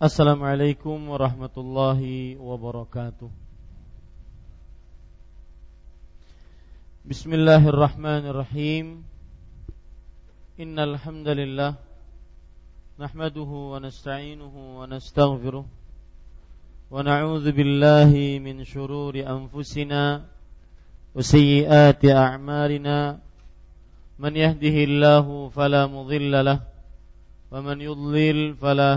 Assalamualaikum warahmatullahi wabarakatuh. Bismillahirrahmanirrahim. Innal alhamdulillah. nahmaduhu wa nasta'inuhu wa nastaghfiruh wa billahi min shururi anfusina wa sayyiati a'malina. Man yahdihillahu fala mudilla lah wa man yudlil fala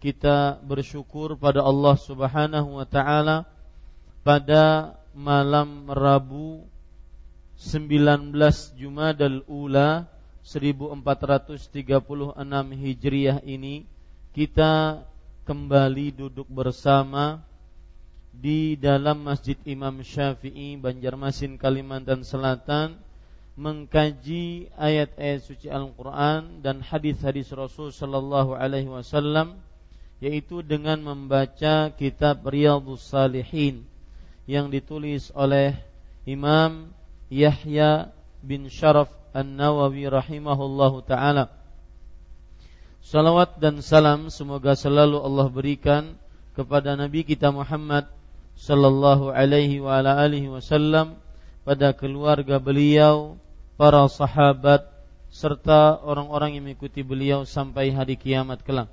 kita bersyukur pada Allah Subhanahu wa taala pada malam Rabu 19 Jumadal Ula 1436 Hijriah ini kita kembali duduk bersama di dalam Masjid Imam Syafi'i Banjarmasin Kalimantan Selatan mengkaji ayat-ayat suci Al-Quran dan hadis-hadis Rasul Sallallahu Alaihi Wasallam, yaitu dengan membaca kitab Riyadhus Salihin yang ditulis oleh Imam Yahya bin Sharaf An-Nawawi rahimahullahu taala. Salawat dan salam semoga selalu Allah berikan kepada Nabi kita Muhammad sallallahu alaihi wa ala alihi wasallam pada keluarga beliau, para sahabat serta orang-orang yang mengikuti beliau sampai hari kiamat kelak.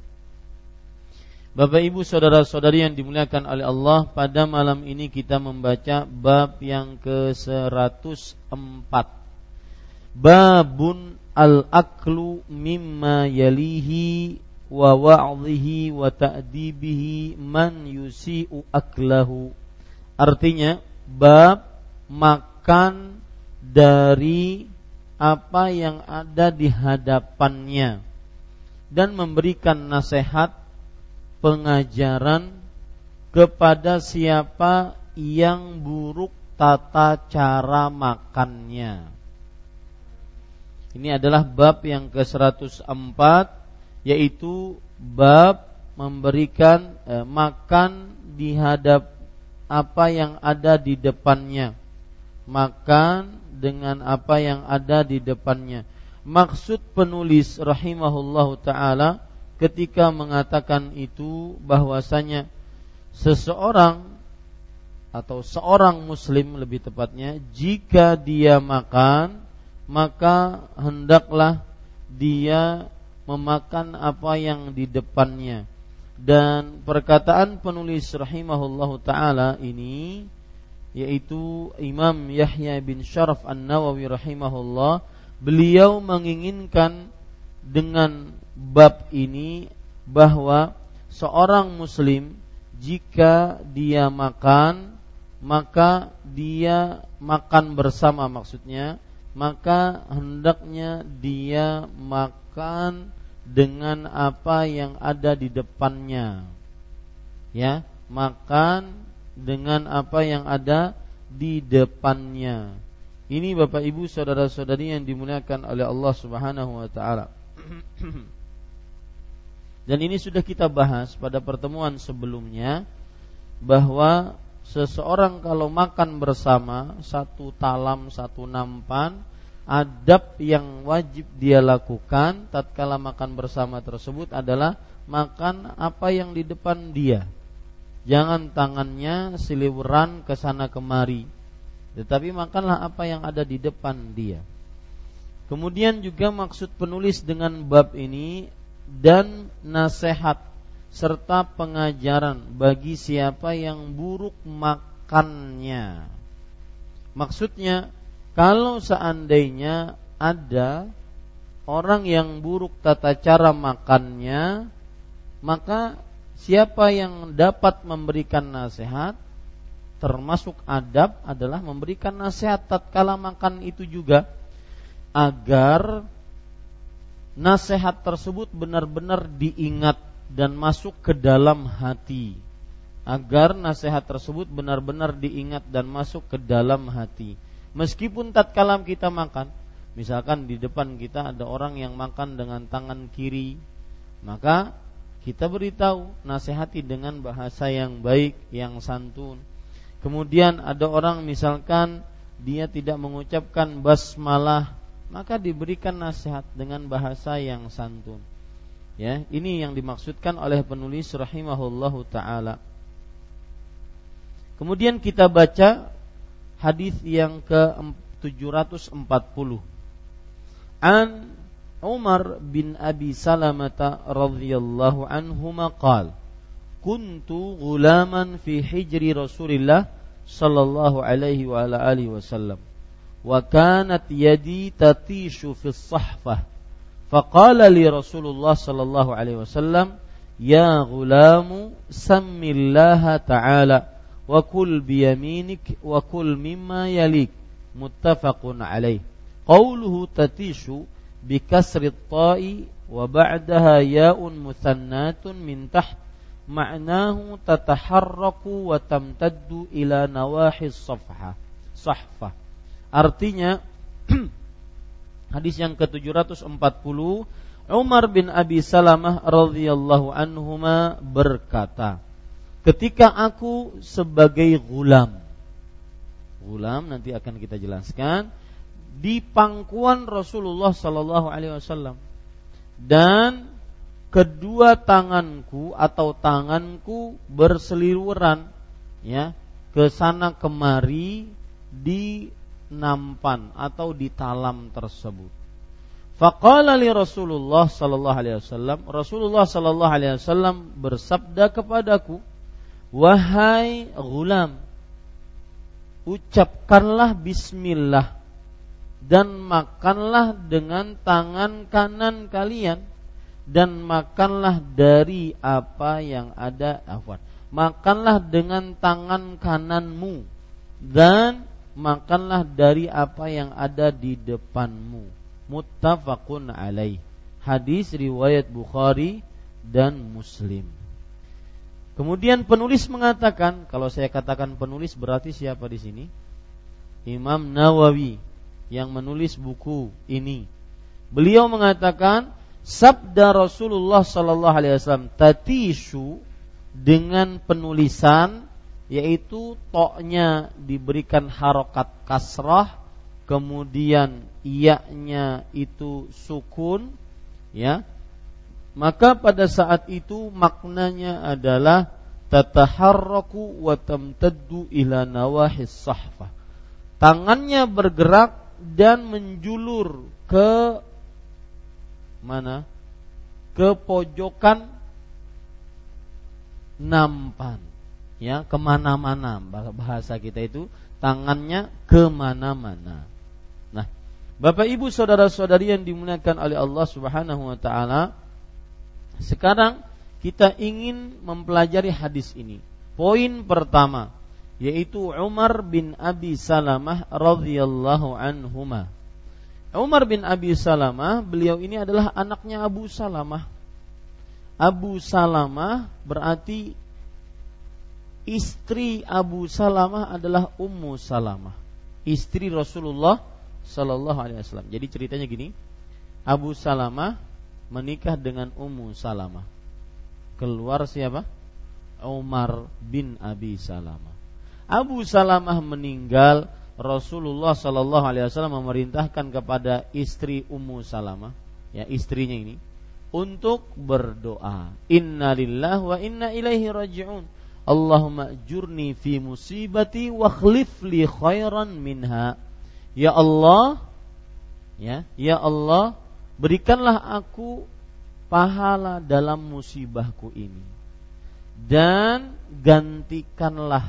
Bapak Ibu saudara-saudari yang dimuliakan oleh Allah pada malam ini kita membaca bab yang ke-104 Babun al-aklu mimma yalihi wa wa'dhihi wa ta'dibihi man yusi'u aklahu. Artinya bab makan dari apa yang ada di hadapannya dan memberikan nasihat pengajaran kepada siapa yang buruk tata cara makannya. Ini adalah bab yang ke-104 yaitu bab memberikan eh, makan di hadap apa yang ada di depannya. Makan dengan apa yang ada di depannya. Maksud penulis rahimahullah taala ketika mengatakan itu bahwasanya seseorang atau seorang muslim lebih tepatnya jika dia makan maka hendaklah dia memakan apa yang di depannya. Dan perkataan penulis rahimahullahu taala ini yaitu Imam Yahya bin Syaraf An-Nawawi rahimahullah beliau menginginkan dengan bab ini bahwa seorang muslim jika dia makan maka dia makan bersama maksudnya maka hendaknya dia makan dengan apa yang ada di depannya. Ya makan dengan apa yang ada di depannya. Ini Bapak Ibu saudara-saudari yang dimuliakan oleh Allah Subhanahu wa taala dan ini sudah kita bahas pada pertemuan sebelumnya bahwa seseorang kalau makan bersama satu talam satu nampan adab yang wajib dia lakukan tatkala makan bersama tersebut adalah makan apa yang di depan dia. Jangan tangannya siliweran ke sana kemari tetapi makanlah apa yang ada di depan dia. Kemudian juga maksud penulis dengan bab ini dan nasihat serta pengajaran bagi siapa yang buruk makannya. Maksudnya, kalau seandainya ada orang yang buruk tata cara makannya, maka siapa yang dapat memberikan nasihat termasuk adab adalah memberikan nasihat tatkala makan itu juga agar nasihat tersebut benar-benar diingat dan masuk ke dalam hati. Agar nasihat tersebut benar-benar diingat dan masuk ke dalam hati. Meskipun tatkala kita makan misalkan di depan kita ada orang yang makan dengan tangan kiri maka kita beritahu nasihati dengan bahasa yang baik yang santun. Kemudian ada orang misalkan dia tidak mengucapkan basmalah maka diberikan nasihat dengan bahasa yang santun Ya, ini yang dimaksudkan oleh penulis rahimahullahu taala. Kemudian kita baca hadis yang ke-740. An Umar bin Abi Salamah radhiyallahu anhu qala kuntu gulaman fi hijri Rasulillah sallallahu alaihi wa ala alihi wasallam wa kanat yadi tatishu fi sahfah Faqala li Rasulullah sallallahu alaihi wasallam, "Ya ghulamu, sammillaha ta'ala wa kul biyaminik wa kul mimma yalik." Muttafaqun alaih. Qawluhu tatishu bi kasri ta'i wa ba'daha ya'un muthannatun min taht ma'nahu tataharraku wa tamtaddu ila nawahi safha sahfa artinya Hadis yang ke-740 Umar bin Abi Salamah radhiyallahu anhuma berkata, "Ketika aku sebagai gulam, gulam nanti akan kita jelaskan di pangkuan Rasulullah sallallahu alaihi wasallam dan kedua tanganku atau tanganku berseliweran ya ke sana kemari di nampan atau di talam tersebut. Faqala li Rasulullah sallallahu alaihi wasallam, Rasulullah sallallahu alaihi wasallam bersabda kepadaku, "Wahai gulam, ucapkanlah bismillah dan makanlah dengan tangan kanan kalian dan makanlah dari apa yang ada afwan. Makanlah dengan tangan kananmu dan makanlah dari apa yang ada di depanmu. Muttafaqun alaih. Hadis riwayat Bukhari dan Muslim. Kemudian penulis mengatakan, kalau saya katakan penulis berarti siapa di sini? Imam Nawawi yang menulis buku ini. Beliau mengatakan, sabda Rasulullah sallallahu alaihi wasallam tatishu dengan penulisan yaitu toknya diberikan harokat kasrah kemudian iyaknya itu sukun ya. Maka pada saat itu maknanya adalah tataharraku wa tamtaddu ila nawahis sahfa tangannya bergerak dan menjulur ke mana? Ke pojokan nampan ya ke mana-mana bahasa kita itu tangannya ke mana-mana. Nah, Bapak Ibu saudara-saudari yang dimuliakan oleh Allah Subhanahu Wa Taala, sekarang kita ingin mempelajari hadis ini. Poin pertama yaitu Umar bin Abi Salamah radhiyallahu anhuma. Umar bin Abi Salamah, beliau ini adalah anaknya Abu Salamah. Abu Salamah berarti istri Abu Salamah adalah Ummu Salamah, istri Rasulullah Sallallahu Alaihi Wasallam. Jadi ceritanya gini, Abu Salamah menikah dengan Ummu Salamah. Keluar siapa? Umar bin Abi Salamah. Abu Salamah meninggal, Rasulullah Sallallahu Alaihi Wasallam memerintahkan kepada istri Ummu Salamah, ya istrinya ini, untuk berdoa. Inna lillah wa inna ilaihi raji'un. Allahumma jurni fi musibati wa li khairan minha. Ya Allah, ya, ya Allah, berikanlah aku pahala dalam musibahku ini dan gantikanlah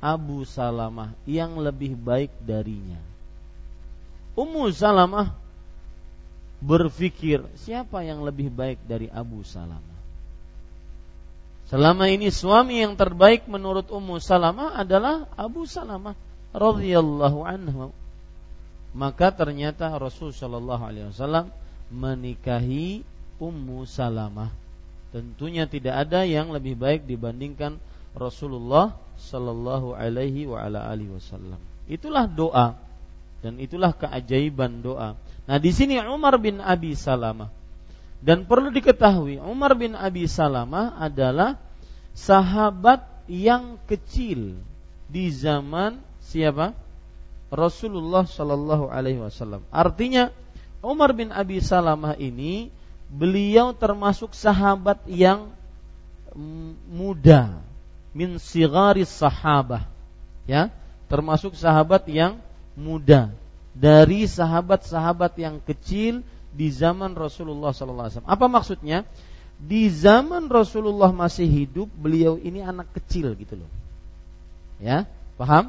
Abu Salamah yang lebih baik darinya. Ummu Salamah berpikir siapa yang lebih baik dari Abu Salamah. Selama ini suami yang terbaik menurut Ummu Salamah adalah Abu Salamah radhiyallahu anhu. Maka ternyata Rasul Shallallahu alaihi wasallam menikahi Ummu Salamah. Tentunya tidak ada yang lebih baik dibandingkan Rasulullah sallallahu alaihi wa ala alihi wasallam. Itulah doa dan itulah keajaiban doa. Nah, di sini Umar bin Abi Salamah dan perlu diketahui Umar bin Abi Salamah adalah sahabat yang kecil di zaman siapa? Rasulullah sallallahu alaihi wasallam. Artinya Umar bin Abi Salamah ini beliau termasuk sahabat yang muda min sigari sahabah ya termasuk sahabat yang muda dari sahabat-sahabat yang kecil di zaman Rasulullah SAW. Apa maksudnya? Di zaman Rasulullah masih hidup, beliau ini anak kecil gitu loh. Ya, paham?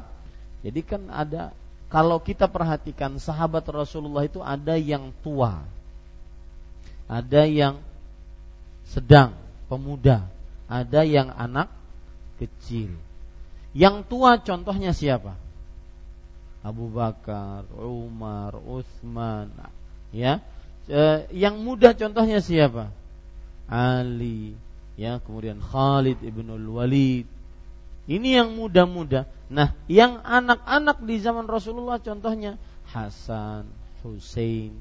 Jadi kan ada kalau kita perhatikan sahabat Rasulullah itu ada yang tua, ada yang sedang, pemuda, ada yang anak kecil. Yang tua contohnya siapa? Abu Bakar, Umar, Utsman, ya. E, yang muda contohnya siapa? Ali, ya, kemudian Khalid ibnul Walid. Ini yang muda-muda. Nah, yang anak-anak di zaman Rasulullah contohnya Hasan, Hussein,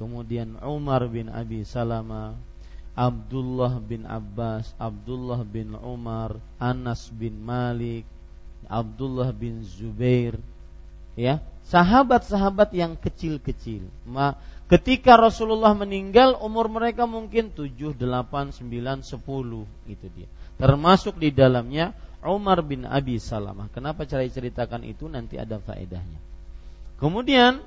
kemudian Umar bin Abi Salamah, Abdullah bin Abbas, Abdullah bin Umar, Anas bin Malik, Abdullah bin Zubair, ya, sahabat-sahabat yang kecil-kecil. Ketika Rasulullah meninggal umur mereka mungkin 7, 8, 9, 10 itu dia. Termasuk di dalamnya Umar bin Abi Salamah. Kenapa cara ceritakan itu nanti ada faedahnya. Kemudian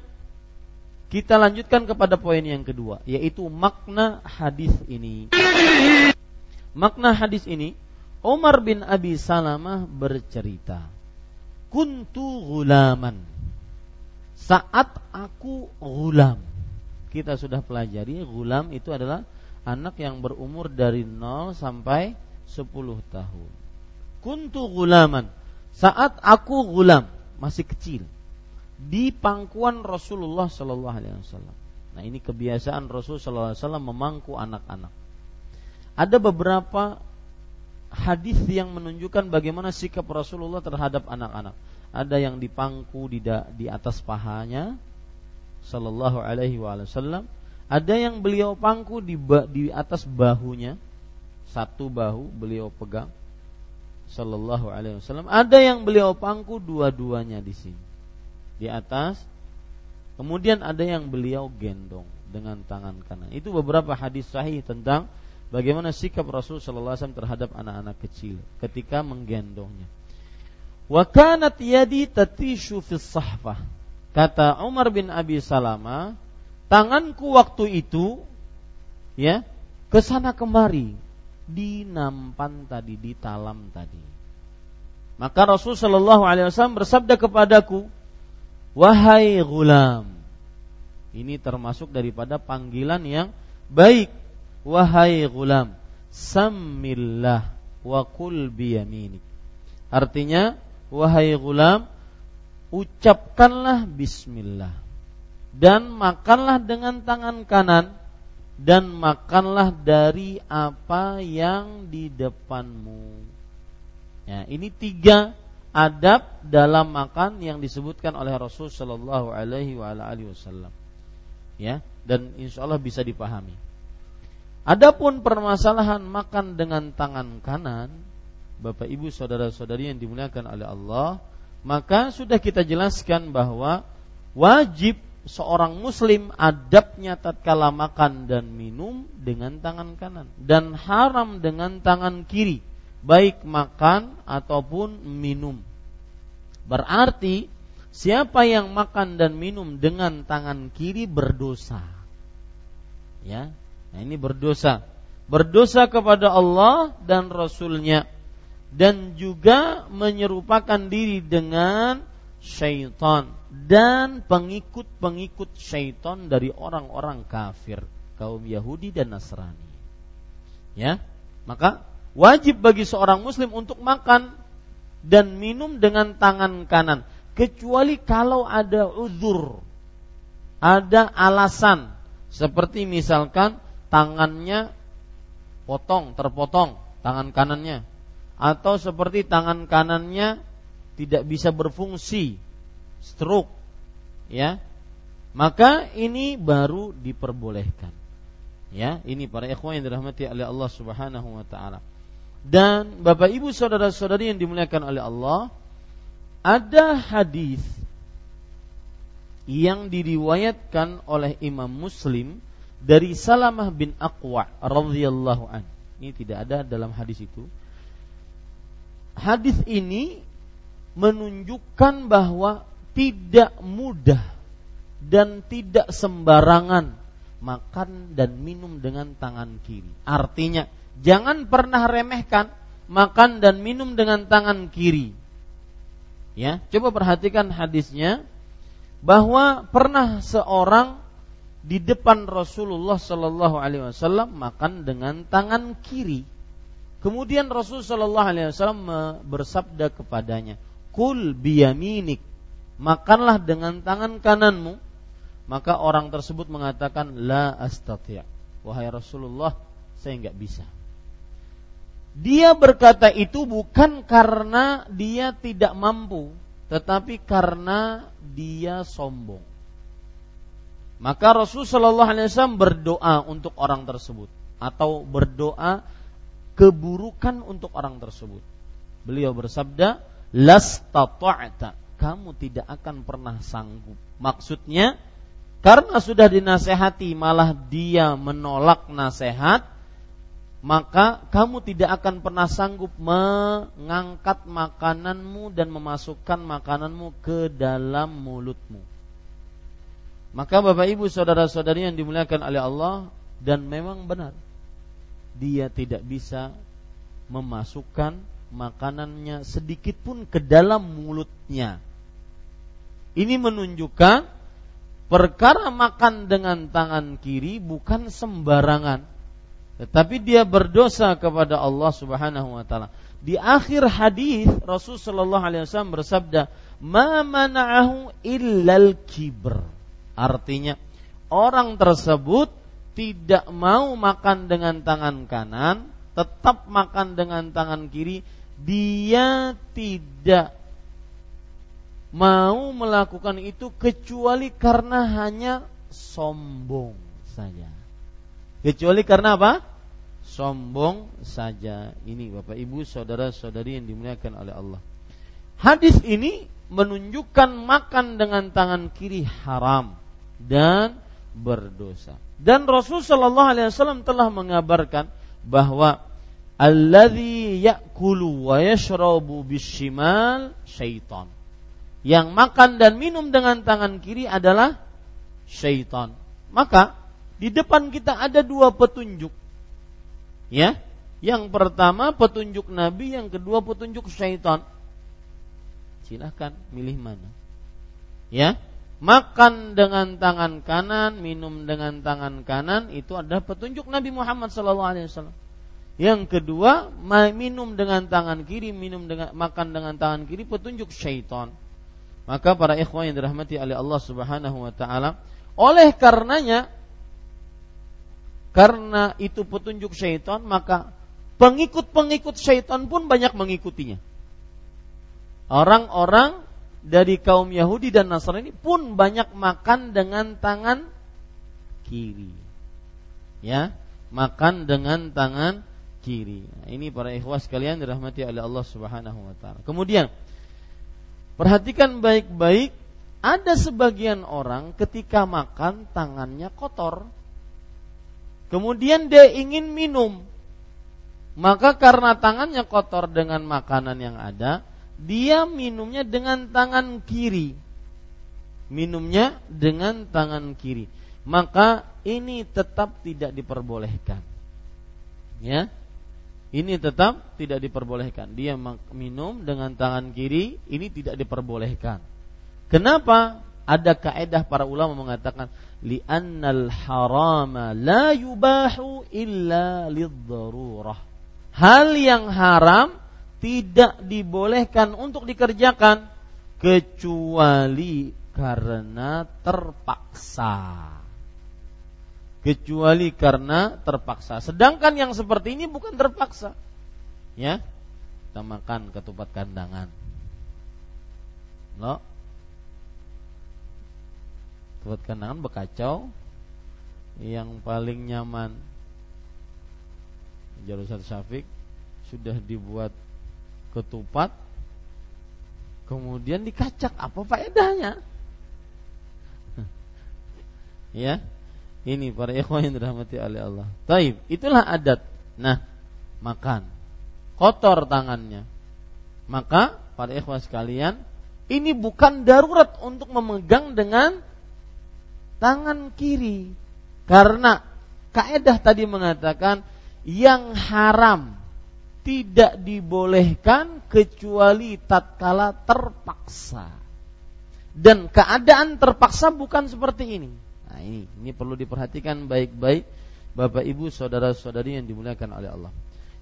kita lanjutkan kepada poin yang kedua, yaitu makna hadis ini. Makna hadis ini, Umar bin Abi Salamah bercerita, "Kuntu gulaman." Saat aku gulam. Kita sudah pelajari gulam itu adalah anak yang berumur dari 0 sampai 10 tahun. Kuntu gulaman. Saat aku gulam, masih kecil di pangkuan Rasulullah Shallallahu Alaihi Wasallam. Nah ini kebiasaan Rasul Shallallahu Alaihi Wasallam memangku anak-anak. Ada beberapa hadis yang menunjukkan bagaimana sikap Rasulullah terhadap anak-anak. Ada yang dipangku di da, di atas pahanya, Shallallahu Alaihi Wasallam. Ada yang beliau pangku di di atas bahunya, satu bahu beliau pegang, Shallallahu Alaihi Wasallam. Ada yang beliau pangku dua-duanya di sini di atas. Kemudian ada yang beliau gendong dengan tangan kanan. Itu beberapa hadis sahih tentang bagaimana sikap Rasul sallallahu alaihi wasallam terhadap anak-anak kecil ketika menggendongnya. Wa kanat yadi tatishu fis sahfah. Kata Umar bin Abi Salama, tanganku waktu itu ya ke sana kemari di nampan tadi di talam tadi. Maka Rasul Shallallahu Alaihi Wasallam bersabda kepadaku, Wahai gulam Ini termasuk daripada panggilan yang baik Wahai gulam Samillah wa kul biyaminik. Artinya, wahai gulam, ucapkanlah bismillah dan makanlah dengan tangan kanan dan makanlah dari apa yang di depanmu. Ya, ini tiga adab dalam makan yang disebutkan oleh Rasul Shallallahu Alaihi Wasallam. Ya, dan insya Allah bisa dipahami. Adapun permasalahan makan dengan tangan kanan, Bapak Ibu saudara-saudari yang dimuliakan oleh Allah, maka sudah kita jelaskan bahwa wajib seorang muslim adabnya tatkala makan dan minum dengan tangan kanan dan haram dengan tangan kiri baik makan ataupun minum. Berarti siapa yang makan dan minum dengan tangan kiri berdosa. Ya, Nah ini berdosa. Berdosa kepada Allah dan Rasulnya dan juga menyerupakan diri dengan syaitan. Dan pengikut-pengikut syaitan dari orang-orang kafir kaum Yahudi dan Nasrani. Ya, maka wajib bagi seorang muslim untuk makan dan minum dengan tangan kanan. Kecuali kalau ada uzur, ada alasan. Seperti misalkan tangannya potong, terpotong tangan kanannya atau seperti tangan kanannya tidak bisa berfungsi stroke ya maka ini baru diperbolehkan ya ini para ikhwan yang dirahmati oleh Allah Subhanahu wa taala dan Bapak Ibu saudara-saudari yang dimuliakan oleh Allah ada hadis yang diriwayatkan oleh Imam Muslim dari Salamah bin Aqwa radhiyallahu an. Ini tidak ada dalam hadis itu. Hadis ini menunjukkan bahwa tidak mudah dan tidak sembarangan makan dan minum dengan tangan kiri. Artinya, jangan pernah remehkan makan dan minum dengan tangan kiri. Ya, coba perhatikan hadisnya bahwa pernah seorang di depan Rasulullah Shallallahu Alaihi Wasallam makan dengan tangan kiri. Kemudian Rasul Shallallahu Alaihi Wasallam bersabda kepadanya, "Kul biyaminik, makanlah dengan tangan kananmu." Maka orang tersebut mengatakan, "La astati'." Wahai Rasulullah, saya nggak bisa. Dia berkata itu bukan karena dia tidak mampu, tetapi karena dia sombong. Maka Rasul Shallallahu Alaihi Wasallam berdoa untuk orang tersebut atau berdoa keburukan untuk orang tersebut. Beliau bersabda, "Lastata'ta." Kamu tidak akan pernah sanggup. Maksudnya, karena sudah dinasehati malah dia menolak nasihat, maka kamu tidak akan pernah sanggup mengangkat makananmu dan memasukkan makananmu ke dalam mulutmu. Maka Bapak Ibu saudara-saudari yang dimuliakan oleh Allah dan memang benar dia tidak bisa memasukkan makanannya sedikit pun ke dalam mulutnya. Ini menunjukkan perkara makan dengan tangan kiri bukan sembarangan. Tetapi dia berdosa kepada Allah Subhanahu wa taala. Di akhir hadis Rasul sallallahu alaihi wasallam bersabda, "Ma mana'ahu illal kibr." Artinya orang tersebut tidak mau makan dengan tangan kanan, tetap makan dengan tangan kiri, dia tidak mau melakukan itu kecuali karena hanya sombong saja. Kecuali karena apa? Sombong saja. Ini Bapak Ibu, saudara-saudari yang dimuliakan oleh Allah. Hadis ini menunjukkan makan dengan tangan kiri haram dan berdosa. Dan Rasul Shallallahu Alaihi Wasallam telah mengabarkan bahwa alladhi yakulu wa yashrabu bishimal syaitan. Yang makan dan minum dengan tangan kiri adalah syaitan. Maka di depan kita ada dua petunjuk. Ya, yang pertama petunjuk Nabi, yang kedua petunjuk syaitan. Silahkan milih mana. Ya, makan dengan tangan kanan, minum dengan tangan kanan itu adalah petunjuk Nabi Muhammad SAW. Yang kedua, minum dengan tangan kiri, minum dengan makan dengan tangan kiri petunjuk syaitan. Maka para ikhwan yang dirahmati oleh Allah Subhanahu wa taala, oleh karenanya karena itu petunjuk syaitan, maka pengikut-pengikut syaitan pun banyak mengikutinya. Orang-orang dari kaum Yahudi dan Nasrani pun banyak makan dengan tangan kiri. Ya, makan dengan tangan kiri. Nah, ini para ikhwas sekalian dirahmati oleh Allah Subhanahu wa taala. Kemudian perhatikan baik-baik ada sebagian orang ketika makan tangannya kotor. Kemudian dia ingin minum. Maka karena tangannya kotor dengan makanan yang ada, dia minumnya dengan tangan kiri. Minumnya dengan tangan kiri. Maka ini tetap tidak diperbolehkan. Ya, ini tetap tidak diperbolehkan. Dia minum dengan tangan kiri, ini tidak diperbolehkan. Kenapa? Ada kaedah para ulama mengatakan li'annal harama la yubahu illa lidharurah. Hal yang haram tidak dibolehkan untuk dikerjakan kecuali karena terpaksa kecuali karena terpaksa. Sedangkan yang seperti ini bukan terpaksa. Ya. Kita makan ketupat kandangan. Lo. Ketupat kandangan bekacau yang paling nyaman Jarusat Syafiq sudah dibuat ketupat kemudian dikacak apa faedahnya? ya, ini para ikhwan yang dirahmati oleh Allah. Taib, itulah adat. Nah, makan. Kotor tangannya. Maka para ikhwan sekalian, ini bukan darurat untuk memegang dengan tangan kiri. Karena kaedah tadi mengatakan yang haram tidak dibolehkan kecuali tatkala terpaksa. Dan keadaan terpaksa bukan seperti ini Nah ini, ini perlu diperhatikan baik-baik Bapak Ibu saudara-saudari yang dimuliakan oleh Allah.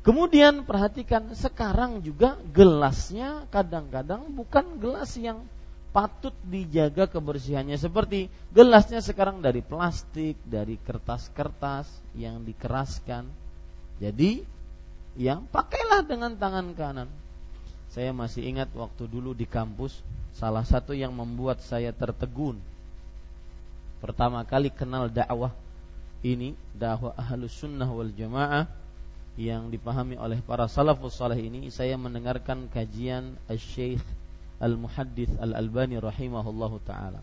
Kemudian perhatikan sekarang juga gelasnya kadang-kadang bukan gelas yang patut dijaga kebersihannya seperti gelasnya sekarang dari plastik, dari kertas-kertas yang dikeraskan. Jadi yang pakailah dengan tangan kanan. Saya masih ingat waktu dulu di kampus salah satu yang membuat saya tertegun pertama kali kenal dakwah ini dakwah ahlus sunnah wal jamaah yang dipahami oleh para salafus saleh ini saya mendengarkan kajian al-syekh al-muhaddith al-albani rahimahullahu taala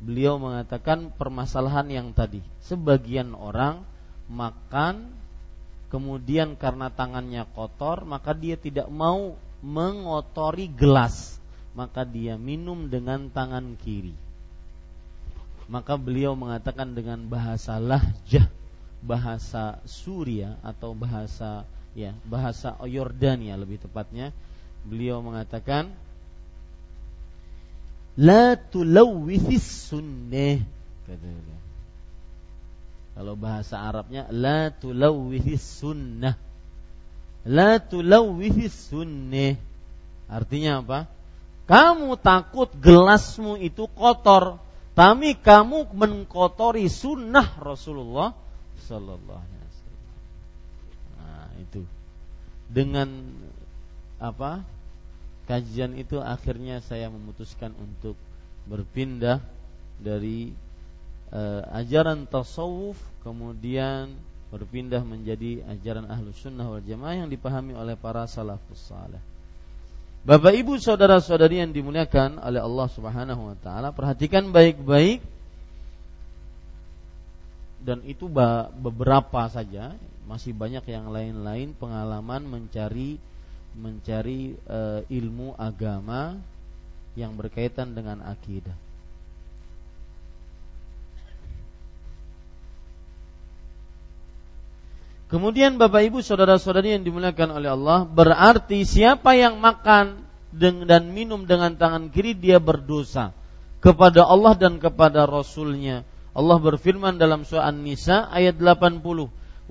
beliau mengatakan permasalahan yang tadi sebagian orang makan kemudian karena tangannya kotor maka dia tidak mau mengotori gelas. Maka dia minum dengan tangan kiri. Maka beliau mengatakan dengan bahasa lahjah bahasa Suria atau bahasa ya bahasa Yordania lebih tepatnya beliau mengatakan la tulawwithis sunnah kata beliau kalau bahasa Arabnya la tulawwithis sunnah. La tulawwithis sunnah. Artinya apa? Kamu takut gelasmu itu kotor tapi kamu mengkotori sunnah Rasulullah Sallallahu Alaihi Wasallam. Nah itu. Dengan apa? Kajian itu akhirnya saya memutuskan untuk berpindah dari uh, ajaran tasawuf kemudian berpindah menjadi ajaran ahlus sunnah wal jamaah yang dipahami oleh para salafus saleh. Bapak Ibu saudara-saudari yang dimuliakan oleh Allah Subhanahu wa taala, perhatikan baik-baik dan itu beberapa saja, masih banyak yang lain-lain pengalaman mencari mencari e, ilmu agama yang berkaitan dengan akidah. Kemudian Bapak Ibu saudara-saudari yang dimuliakan oleh Allah, berarti siapa yang makan dan minum dengan tangan kiri dia berdosa kepada Allah dan kepada Rasulnya. Allah berfirman dalam surah An-Nisa ayat 80,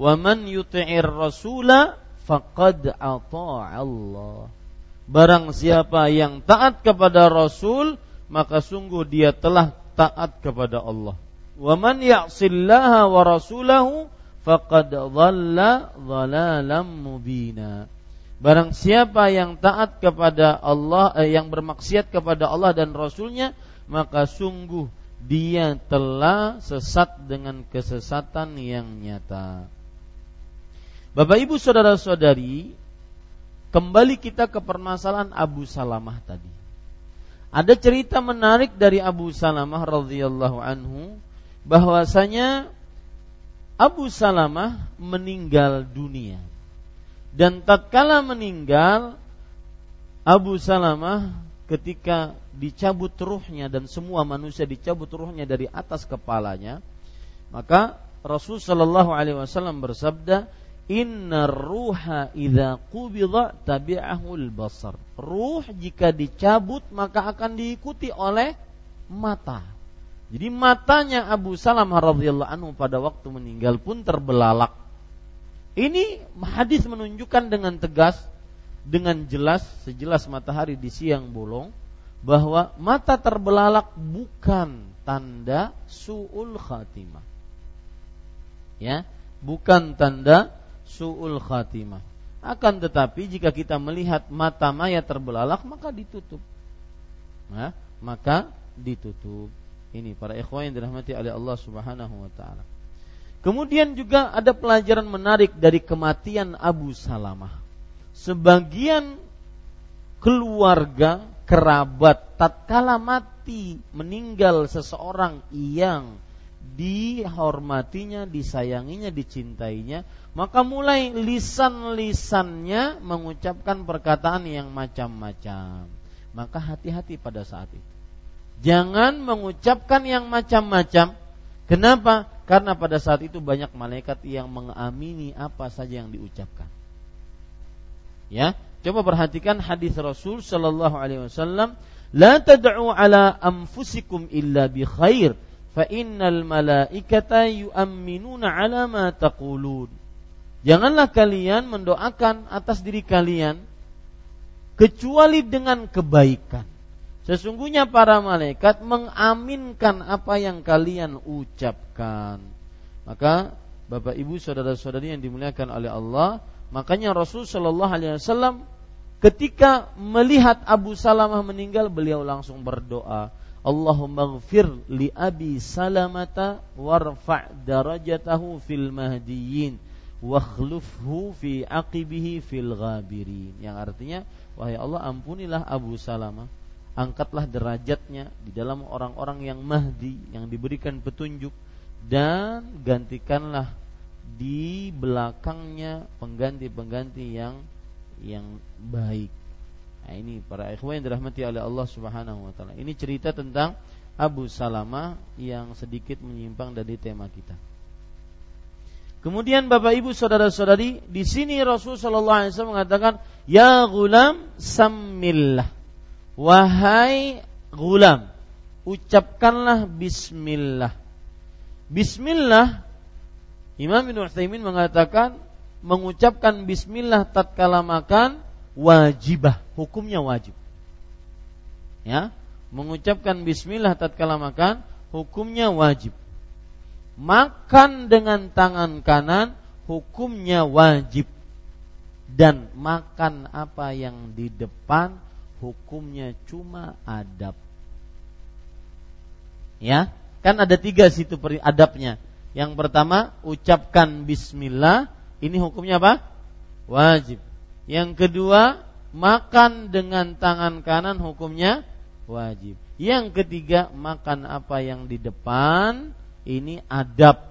Wa man yuti'ir rasula faqad Allah. Barang siapa yang taat kepada Rasul, maka sungguh dia telah taat kepada Allah. Wa man ya'sillaha wa rasulahu faqad dhalla dhalalam mubina. Barang siapa yang taat kepada Allah eh, yang bermaksiat kepada Allah dan Rasulnya maka sungguh dia telah sesat dengan kesesatan yang nyata. Bapak Ibu saudara-saudari, kembali kita ke permasalahan Abu Salamah tadi. Ada cerita menarik dari Abu Salamah radhiyallahu anhu bahwasanya Abu Salamah meninggal dunia. Dan tatkala meninggal Abu Salamah ketika dicabut ruhnya dan semua manusia dicabut ruhnya dari atas kepalanya, maka Rasul Shallallahu Alaihi Wasallam bersabda, Inna ruha idza qubida tabi'ahul basar. Ruh jika dicabut maka akan diikuti oleh mata. Jadi matanya Abu Salamah radhiyallahu anhu pada waktu meninggal pun terbelalak. Ini hadis menunjukkan dengan tegas dengan jelas sejelas matahari di siang bolong bahwa mata terbelalak bukan tanda suul khatimah. Ya, bukan tanda suul khatimah. Akan tetapi jika kita melihat mata mayat terbelalak maka ditutup. Nah, maka ditutup. Ini para ikhwan yang dirahmati oleh Allah Subhanahu wa taala. Kemudian juga ada pelajaran menarik dari kematian Abu Salamah sebagian keluarga kerabat tatkala mati meninggal seseorang yang dihormatinya, disayanginya, dicintainya, maka mulai lisan-lisannya mengucapkan perkataan yang macam-macam. Maka hati-hati pada saat itu. Jangan mengucapkan yang macam-macam. Kenapa? Karena pada saat itu banyak malaikat yang mengamini apa saja yang diucapkan. Ya, coba perhatikan hadis Rasul Shallallahu Alaihi Wasallam, ala anfusikum illa bi khair, fa innal malaikata yu'minuna ala ma taqulun. Janganlah kalian mendoakan atas diri kalian kecuali dengan kebaikan. Sesungguhnya para malaikat mengaminkan apa yang kalian ucapkan. Maka Bapak Ibu saudara-saudari yang dimuliakan oleh Allah, Makanya Rasul Shallallahu Alaihi Wasallam ketika melihat Abu Salamah meninggal, beliau langsung berdoa, Allahumma gfir li Abi Salamata warfa' darajatahu fil mahdiyin wakhlufhu fi aqibihi fil ghabirin. Yang artinya, wahai Allah ampunilah Abu Salamah, angkatlah derajatnya di dalam orang-orang yang mahdi yang diberikan petunjuk dan gantikanlah di belakangnya pengganti-pengganti yang yang baik. Nah, ini para ikhwan yang dirahmati oleh Allah Subhanahu wa taala. Ini cerita tentang Abu Salamah yang sedikit menyimpang dari tema kita. Kemudian Bapak Ibu saudara-saudari, di sini Rasul sallallahu alaihi wasallam mengatakan, "Ya gulam samillah." Wahai gulam, ucapkanlah bismillah. Bismillah Imam Ibn Utsaimin mengatakan mengucapkan bismillah tatkala makan wajibah, hukumnya wajib. Ya, mengucapkan bismillah tatkala makan hukumnya wajib. Makan dengan tangan kanan hukumnya wajib. Dan makan apa yang di depan hukumnya cuma adab. Ya, kan ada tiga situ adabnya yang pertama, ucapkan bismillah, ini hukumnya apa? Wajib. Yang kedua, makan dengan tangan kanan hukumnya wajib. Yang ketiga, makan apa yang di depan, ini adab.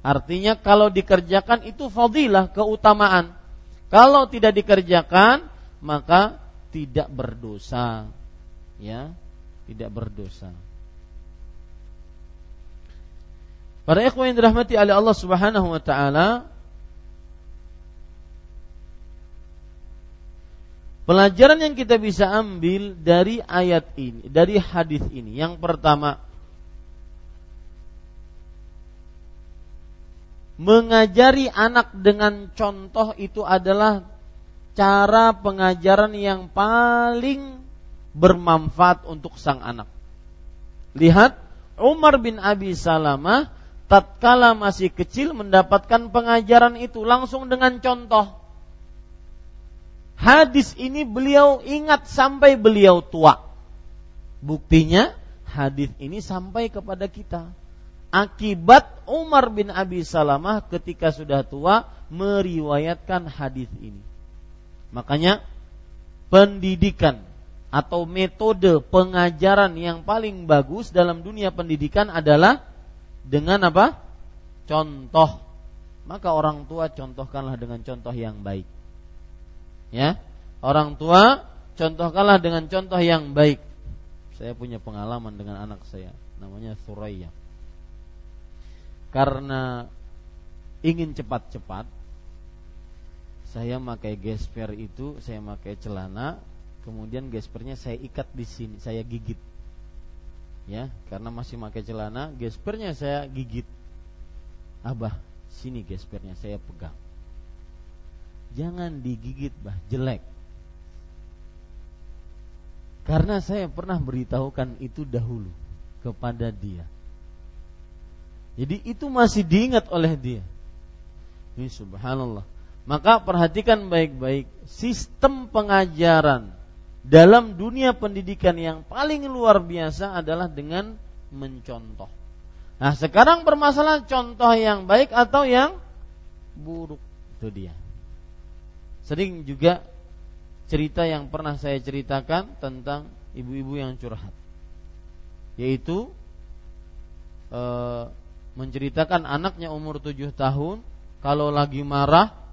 Artinya kalau dikerjakan itu fadilah, keutamaan. Kalau tidak dikerjakan, maka tidak berdosa. Ya, tidak berdosa. Para ikhwan yang dirahmati oleh Allah Subhanahu wa taala, Pelajaran yang kita bisa ambil dari ayat ini, dari hadis ini. Yang pertama, mengajari anak dengan contoh itu adalah cara pengajaran yang paling bermanfaat untuk sang anak. Lihat Umar bin Abi Salamah tatkala masih kecil mendapatkan pengajaran itu langsung dengan contoh. Hadis ini beliau ingat sampai beliau tua. Buktinya hadis ini sampai kepada kita akibat Umar bin Abi Salamah ketika sudah tua meriwayatkan hadis ini. Makanya pendidikan atau metode pengajaran yang paling bagus dalam dunia pendidikan adalah dengan apa? Contoh. Maka orang tua contohkanlah dengan contoh yang baik. Ya. Orang tua contohkanlah dengan contoh yang baik. Saya punya pengalaman dengan anak saya, namanya Suraya karena ingin cepat-cepat saya pakai gesper itu saya pakai celana kemudian gespernya saya ikat di sini saya gigit. Ya karena masih pakai celana gespernya saya gigit. Abah sini gespernya saya pegang. Jangan digigit bah jelek. Karena saya pernah beritahukan itu dahulu kepada dia. Jadi itu masih diingat oleh dia. Ini subhanallah. Maka perhatikan baik-baik sistem pengajaran dalam dunia pendidikan yang paling luar biasa adalah dengan mencontoh. Nah, sekarang permasalahan contoh yang baik atau yang buruk itu dia. Sering juga cerita yang pernah saya ceritakan tentang ibu-ibu yang curhat. Yaitu eh, menceritakan anaknya umur tujuh tahun kalau lagi marah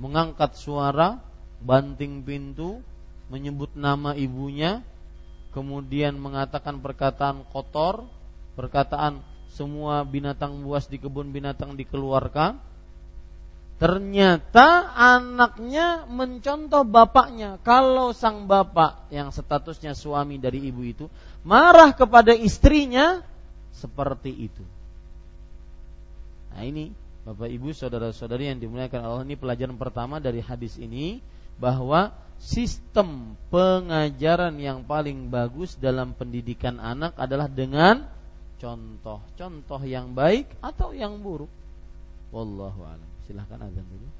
mengangkat suara, banting pintu, menyebut nama ibunya, kemudian mengatakan perkataan kotor, perkataan semua binatang buas di kebun binatang dikeluarkan. Ternyata anaknya mencontoh bapaknya. Kalau sang bapak yang statusnya suami dari ibu itu marah kepada istrinya seperti itu. Nah ini Bapak Ibu saudara-saudari yang dimuliakan Allah ini pelajaran pertama dari hadis ini bahwa sistem pengajaran yang paling bagus dalam pendidikan anak adalah dengan contoh, contoh yang baik atau yang buruk. Wallahu a'lam. Silahkan azan dulu.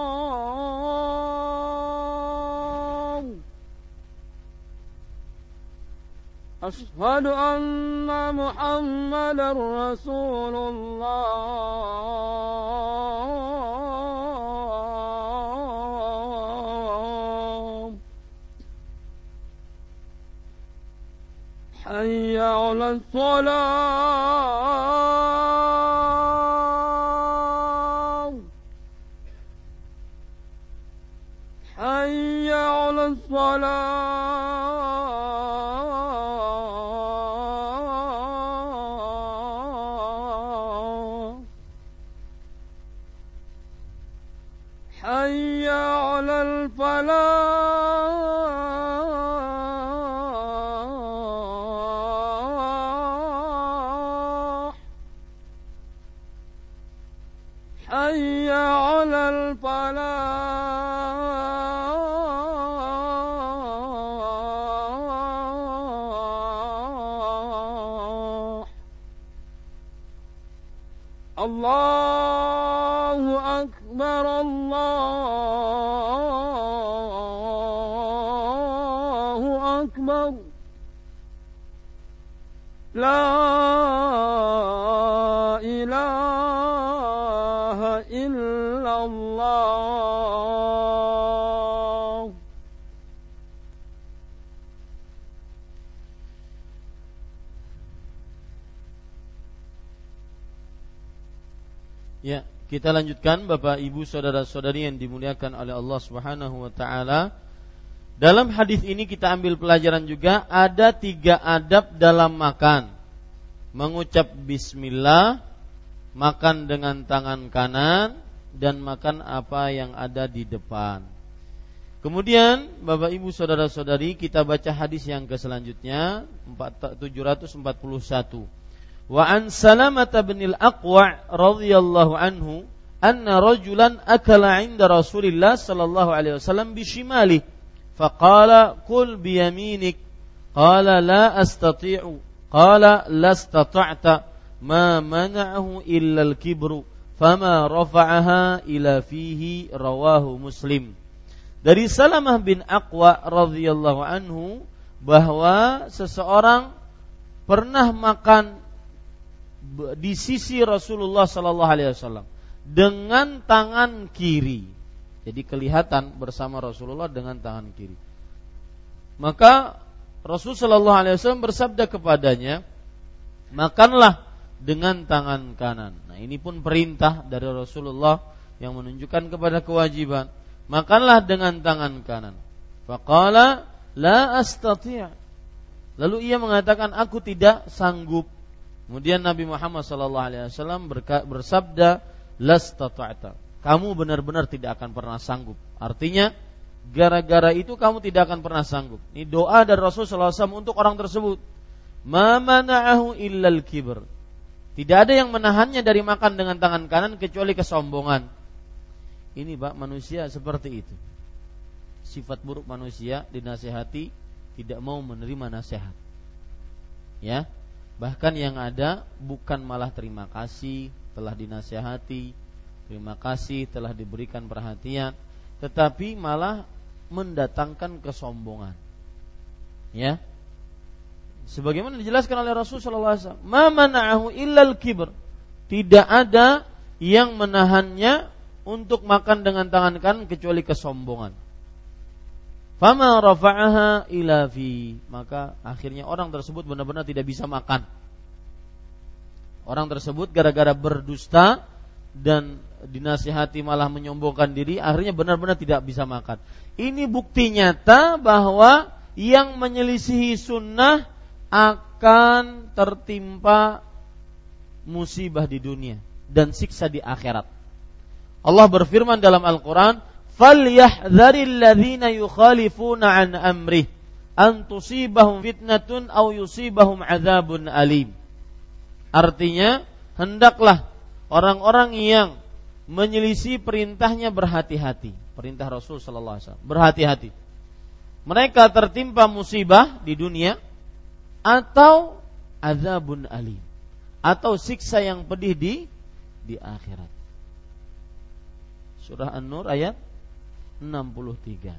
أشهد أن محمدا رسول الله. حي على الصلاة. Kita lanjutkan Bapak Ibu saudara-saudari yang dimuliakan oleh Allah Subhanahu wa taala. Dalam hadis ini kita ambil pelajaran juga ada tiga adab dalam makan. Mengucap bismillah, makan dengan tangan kanan dan makan apa yang ada di depan. Kemudian Bapak Ibu saudara-saudari kita baca hadis yang ke selanjutnya 741. Wa an Salamah bin al-Aqwa radhiyallahu anhu anna rajulan akala 'inda Rasulillah sallallahu alaihi wasallam bishimali faqala qul biyaminik qala la astati'u. Qala la istata'ta ma mana'ahu illa al-kibru. Fama rafa'aha ila fihi. Rawahu Muslim. Dari Salamah bin Aqwa radhiyallahu anhu bahwa seseorang pernah makan di sisi Rasulullah Sallallahu Alaihi Wasallam dengan tangan kiri. Jadi kelihatan bersama Rasulullah dengan tangan kiri. Maka Rasul Sallallahu Alaihi Wasallam bersabda kepadanya, makanlah dengan tangan kanan. Nah ini pun perintah dari Rasulullah yang menunjukkan kepada kewajiban. Makanlah dengan tangan kanan. Faqala la astati'. Lalu ia mengatakan aku tidak sanggup Kemudian Nabi Muhammad SAW bersabda, "Lastata'ta." Kamu benar-benar tidak akan pernah sanggup. Artinya, gara-gara itu kamu tidak akan pernah sanggup. Ini doa dari Rasulullah SAW untuk orang tersebut. Ma mana'ahu illal kibr. Tidak ada yang menahannya dari makan dengan tangan kanan kecuali kesombongan. Ini Pak manusia seperti itu. Sifat buruk manusia dinasehati tidak mau menerima nasihat. Ya, Bahkan yang ada bukan malah terima kasih telah dinasehati, terima kasih telah diberikan perhatian, tetapi malah mendatangkan kesombongan. Ya. Sebagaimana dijelaskan oleh Rasul sallallahu alaihi wasallam, "Ma mana'ahu illal kibr." Tidak ada yang menahannya untuk makan dengan tangan kanan kecuali kesombongan. Fama rafa'aha ila fi. Maka akhirnya orang tersebut benar-benar tidak bisa makan. Orang tersebut gara-gara berdusta dan dinasihati malah menyombongkan diri, akhirnya benar-benar tidak bisa makan. Ini bukti nyata bahwa yang menyelisihi sunnah akan tertimpa musibah di dunia dan siksa di akhirat. Allah berfirman dalam Al-Quran, falyahdharil ladzina yukhalifuna an amrih an tusibahum fitnatun aw yusibahum adzabun alim. Artinya hendaklah orang-orang yang menyelisih perintahnya berhati-hati. Perintah Rasul sallallahu alaihi wasallam, berhati-hati. Mereka tertimpa musibah di dunia atau azabun alim atau siksa yang pedih di di akhirat. Surah An-Nur ayat 63.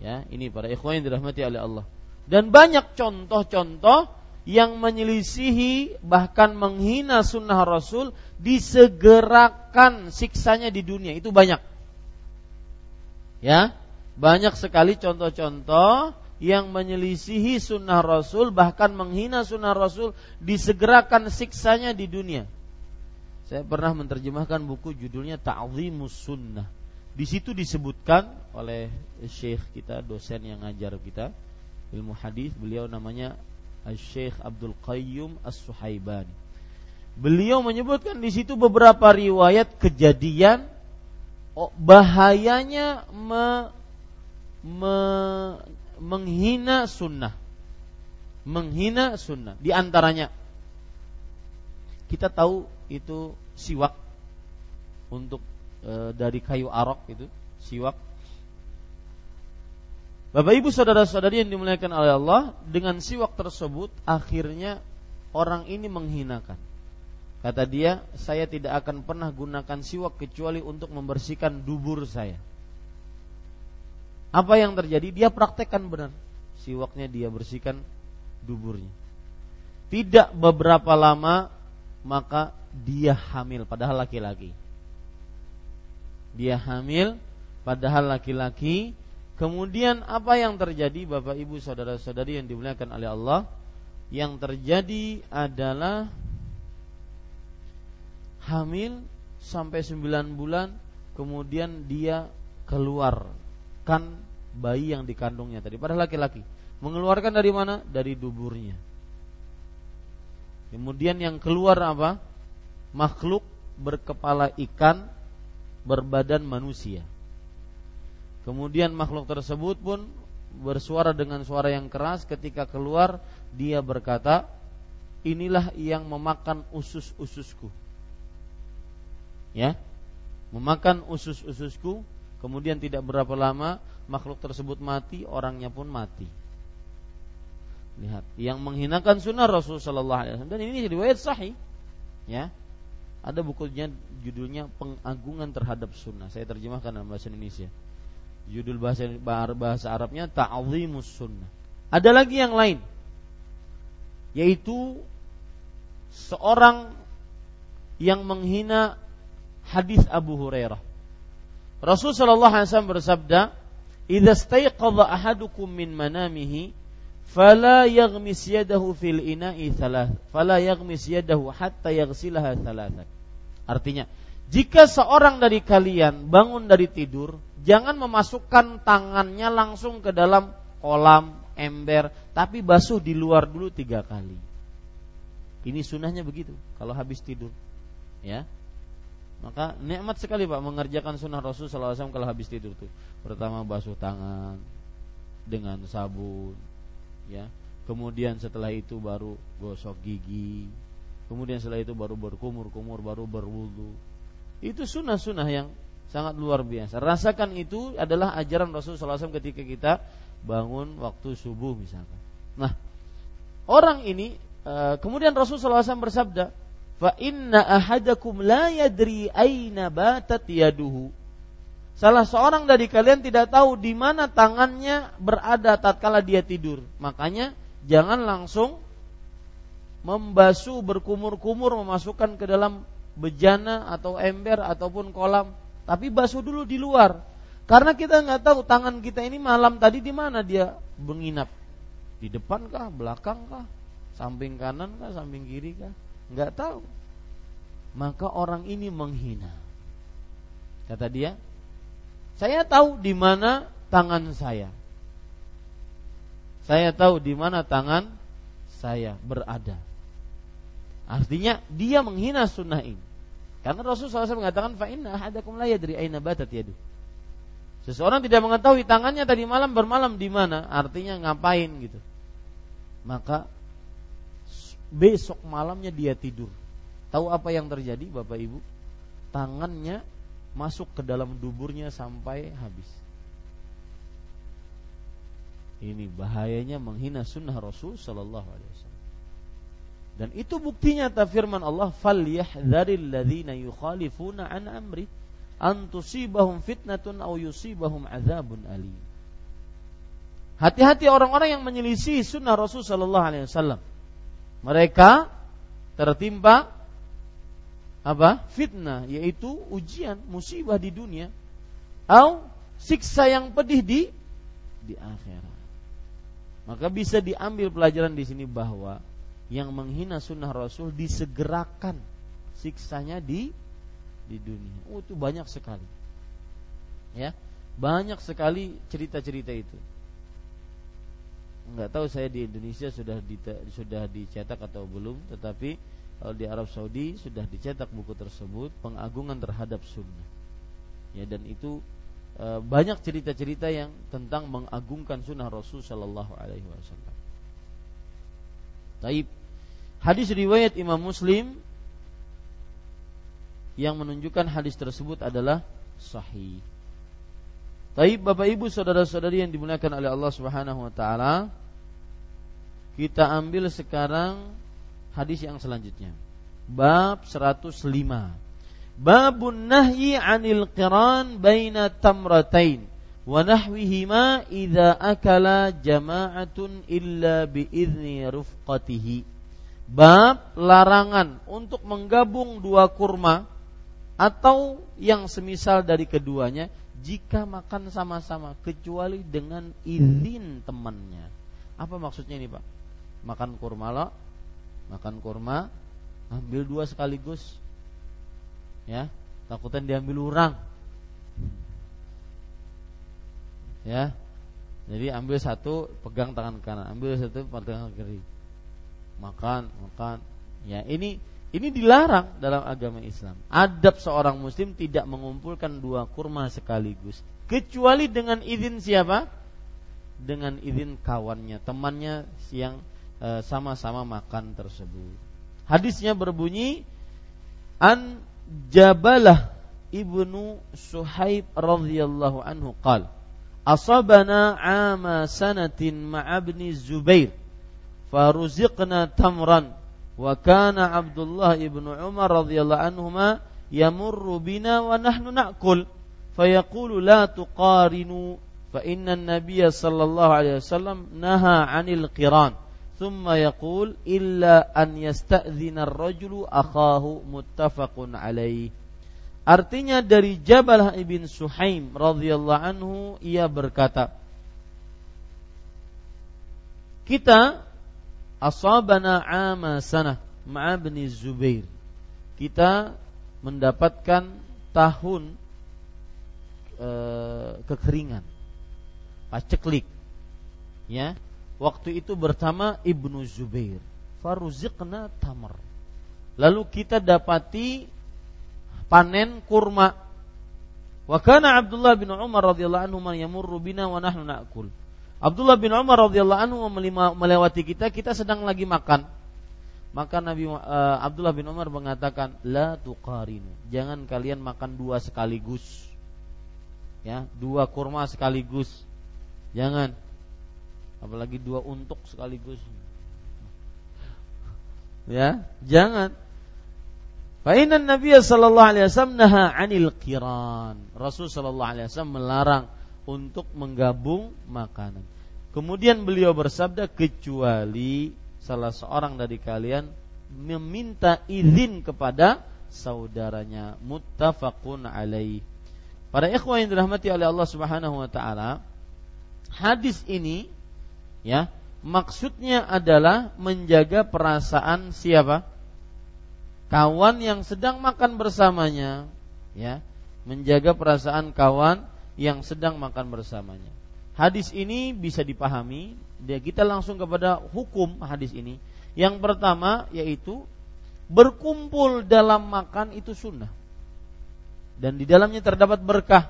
Ya, ini para ikhwan yang dirahmati oleh Allah. Dan banyak contoh-contoh yang menyelisihi bahkan menghina sunnah Rasul disegerakan siksanya di dunia itu banyak. Ya, banyak sekali contoh-contoh yang menyelisihi sunnah Rasul bahkan menghina sunnah Rasul disegerakan siksanya di dunia. Saya pernah menerjemahkan buku judulnya Ta'zimus Sunnah di situ disebutkan oleh syekh kita, dosen yang ngajar kita ilmu hadis, beliau namanya Syekh Abdul Qayyum As-Suhaibani. Beliau menyebutkan di situ beberapa riwayat kejadian oh, bahayanya me, me, menghina sunnah, menghina sunnah. Di antaranya kita tahu itu siwak untuk e, dari kayu arok itu siwak Bapak Ibu saudara-saudari yang dimuliakan oleh Allah dengan siwak tersebut akhirnya orang ini menghinakan Kata dia, saya tidak akan pernah gunakan siwak kecuali untuk membersihkan dubur saya. Apa yang terjadi? Dia praktekkan benar. Siwaknya dia bersihkan duburnya. Tidak beberapa lama maka dia hamil padahal laki-laki. Dia hamil padahal laki-laki. Kemudian apa yang terjadi Bapak Ibu saudara-saudari yang dimuliakan oleh Allah? Yang terjadi adalah hamil sampai 9 bulan kemudian dia keluarkan bayi yang dikandungnya tadi. Pada laki-laki. Mengeluarkan dari mana? Dari duburnya. Kemudian yang keluar apa? Makhluk berkepala ikan berbadan manusia. Kemudian makhluk tersebut pun bersuara dengan suara yang keras. Ketika keluar dia berkata inilah yang memakan usus-ususku. Ya memakan usus-ususku kemudian tidak berapa lama makhluk tersebut mati orangnya pun mati. Lihat yang menghinakan sunnah Rasul Shallallahu Alaihi Wasallam. Dan ini riwayat sahih ya ada bukunya judulnya pengagungan terhadap sunnah. Saya terjemahkan dalam bahasa Indonesia. Judul bahasa bahasa Arabnya ta'zimus sunnah. Ada lagi yang lain. Yaitu seorang yang menghina hadis Abu Hurairah. Rasul sallallahu alaihi wasallam bersabda, "Idza staiqadha ahadukum min manamihi fala yaghmis yadahu fil ina'i thalath, fala yaghmis yadahu hatta yaghsilaha thalathan." Artinya, jika seorang dari kalian bangun dari tidur, jangan memasukkan tangannya langsung ke dalam kolam, ember, tapi basuh di luar dulu tiga kali. Ini sunnahnya begitu, kalau habis tidur. Ya, maka nikmat sekali Pak mengerjakan sunnah Rasul SAW kalau habis tidur tuh. Pertama basuh tangan dengan sabun, ya. Kemudian setelah itu baru gosok gigi. Kemudian setelah itu baru berkumur-kumur, baru berwudu. Itu sunnah-sunnah yang sangat luar biasa. Rasakan itu adalah ajaran Rasul SAW ketika kita bangun waktu subuh misalkan. Nah, orang ini eh, kemudian Rasul SAW bersabda, fa inna ahadakum la yadri aina batat yaduhu. Salah seorang dari kalian tidak tahu di mana tangannya berada tatkala dia tidur. Makanya jangan langsung membasuh berkumur-kumur memasukkan ke dalam bejana atau ember ataupun kolam, tapi basuh dulu di luar. Karena kita nggak tahu tangan kita ini malam tadi di mana dia menginap. Di depan kah, belakang kah, samping kanan kah, samping kiri kah? nggak tahu. Maka orang ini menghina. Kata dia, saya tahu di mana tangan saya. Saya tahu di mana tangan saya berada. Artinya dia menghina sunnah ini. Karena Rasulullah SAW mengatakan fa inna ahadakum la yadri aina batat yadu. Seseorang tidak mengetahui tangannya tadi malam bermalam di mana, artinya ngapain gitu. Maka besok malamnya dia tidur. Tahu apa yang terjadi Bapak Ibu? Tangannya masuk ke dalam duburnya sampai habis. Ini bahayanya menghina sunnah Rasul Sallallahu Alaihi Wasallam. Dan itu buktinya ta firman Allah, "Fal yahdharil ladzina yukhalifuna an amri an tusibahum fitnatun aw yusibahum adzabun alim." Hati-hati orang-orang yang menyelisih sunnah Rasul Sallallahu Alaihi Wasallam. Mereka tertimpa apa? Fitnah yaitu ujian, musibah di dunia atau siksa yang pedih di di akhirat. Maka bisa diambil pelajaran di sini bahwa yang menghina sunnah Rasul disegerakan siksanya di di dunia. Oh itu banyak sekali. Ya, banyak sekali cerita-cerita itu. Enggak tahu saya di Indonesia sudah di, sudah dicetak atau belum, tetapi di Arab Saudi sudah dicetak buku tersebut pengagungan terhadap sunnah. Ya dan itu e, banyak cerita-cerita yang tentang mengagungkan sunnah Rasul Shallallahu Alaihi Wasallam. Taib. Hadis riwayat Imam Muslim yang menunjukkan hadis tersebut adalah sahih. Taib Bapak Ibu saudara-saudari yang dimuliakan oleh Allah Subhanahu wa taala, kita ambil sekarang hadis yang selanjutnya. bab 105. Babun nahyi 'anil qiran baina tamratain wa nahwihima idza akala jama'atun illa bi idzni rufqatihi. Bab larangan untuk menggabung dua kurma atau yang semisal dari keduanya jika makan sama-sama kecuali dengan izin temannya. Apa maksudnya ini, Pak? Makan kurma lo, makan kurma, ambil dua sekaligus. Ya, takutnya diambil orang. Ya. Jadi ambil satu, pegang tangan kanan, ambil satu, pegang kiri. Makan, makan. Ya, ini ini dilarang dalam agama Islam. Adab seorang muslim tidak mengumpulkan dua kurma sekaligus. Kecuali dengan izin siapa? Dengan izin kawannya, temannya e, sama-sama makan tersebut. Hadisnya berbunyi An Jabalah ibnu Suhaib radhiyallahu anhu qal Asabana ama sanatin ma'abni Zubair faruziqna tamran wa kana Abdullah ibnu Umar radhiyallahu anhuma yamurru bina wa nahnu na'kul fayaqulu la tuqarinu fa inna an-nabiyya sallallahu alaihi wasallam naha 'anil qiran thumma yaqul illa an yasta'dhina ar-rajulu akhahu muttafaqun alaihi Artinya dari Jabal ibn Suhaim radhiyallahu anhu ia berkata Kita asabana ama sanah ma'abni Zubair. Kita mendapatkan tahun e, kekeringan, paceklik. Ya, waktu itu bersama Ibnu Zubair. Faruziqna tamar. Lalu kita dapati panen kurma. Wa kana Abdullah bin Umar radhiyallahu anhu yamurru bina wa nahnu na'kul. Abdullah bin Umar radhiyallahu anhu melewati kita, kita sedang lagi makan. Maka Nabi uh, Abdullah bin Umar mengatakan, "La tuqarinu." Jangan kalian makan dua sekaligus. Ya, dua kurma sekaligus. Jangan. Apalagi dua untuk sekaligus. Ya, jangan. Fa inna Nabi sallallahu alaihi wasallam naha 'anil qiran. Rasul sallallahu alaihi wasallam melarang untuk menggabung makanan. Kemudian beliau bersabda kecuali salah seorang dari kalian meminta izin kepada saudaranya muttafaqun alaih. Para ikhwah yang dirahmati oleh Allah Subhanahu wa taala, hadis ini ya, maksudnya adalah menjaga perasaan siapa? Kawan yang sedang makan bersamanya, ya, menjaga perasaan kawan yang sedang makan bersamanya. Hadis ini bisa dipahami, dia kita langsung kepada hukum hadis ini. Yang pertama yaitu berkumpul dalam makan itu sunnah. Dan di dalamnya terdapat berkah.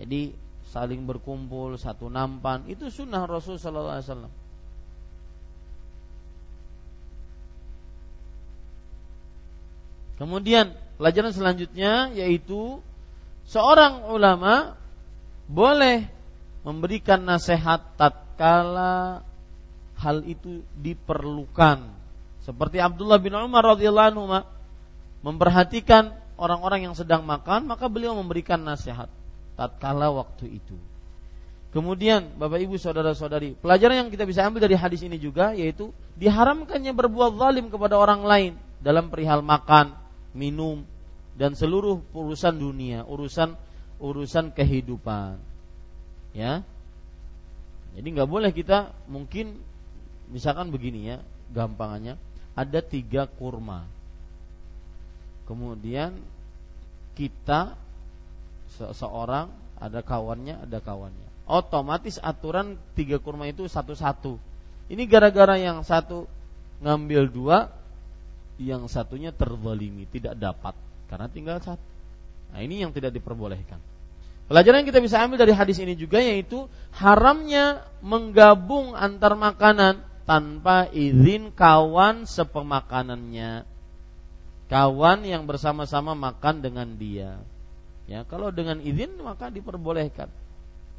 Jadi saling berkumpul satu nampan itu sunnah Rasul sallallahu alaihi wasallam. Kemudian pelajaran selanjutnya yaitu seorang ulama boleh memberikan nasihat tatkala hal itu diperlukan. Seperti Abdullah bin Umar radhiyallahu anhu memperhatikan orang-orang yang sedang makan, maka beliau memberikan nasihat tatkala waktu itu. Kemudian Bapak Ibu saudara-saudari, pelajaran yang kita bisa ambil dari hadis ini juga yaitu diharamkannya berbuat zalim kepada orang lain dalam perihal makan, minum dan seluruh urusan dunia, urusan urusan kehidupan. Ya. Jadi nggak boleh kita mungkin misalkan begini ya, gampangannya ada tiga kurma. Kemudian kita seseorang ada kawannya, ada kawannya. Otomatis aturan tiga kurma itu satu-satu. Ini gara-gara yang satu ngambil dua, yang satunya terzalimi, tidak dapat karena tinggal satu. Nah ini yang tidak diperbolehkan. Pelajaran yang kita bisa ambil dari hadis ini juga yaitu haramnya menggabung antar makanan tanpa izin kawan sepemakanannya. Kawan yang bersama-sama makan dengan dia. Ya, kalau dengan izin maka diperbolehkan.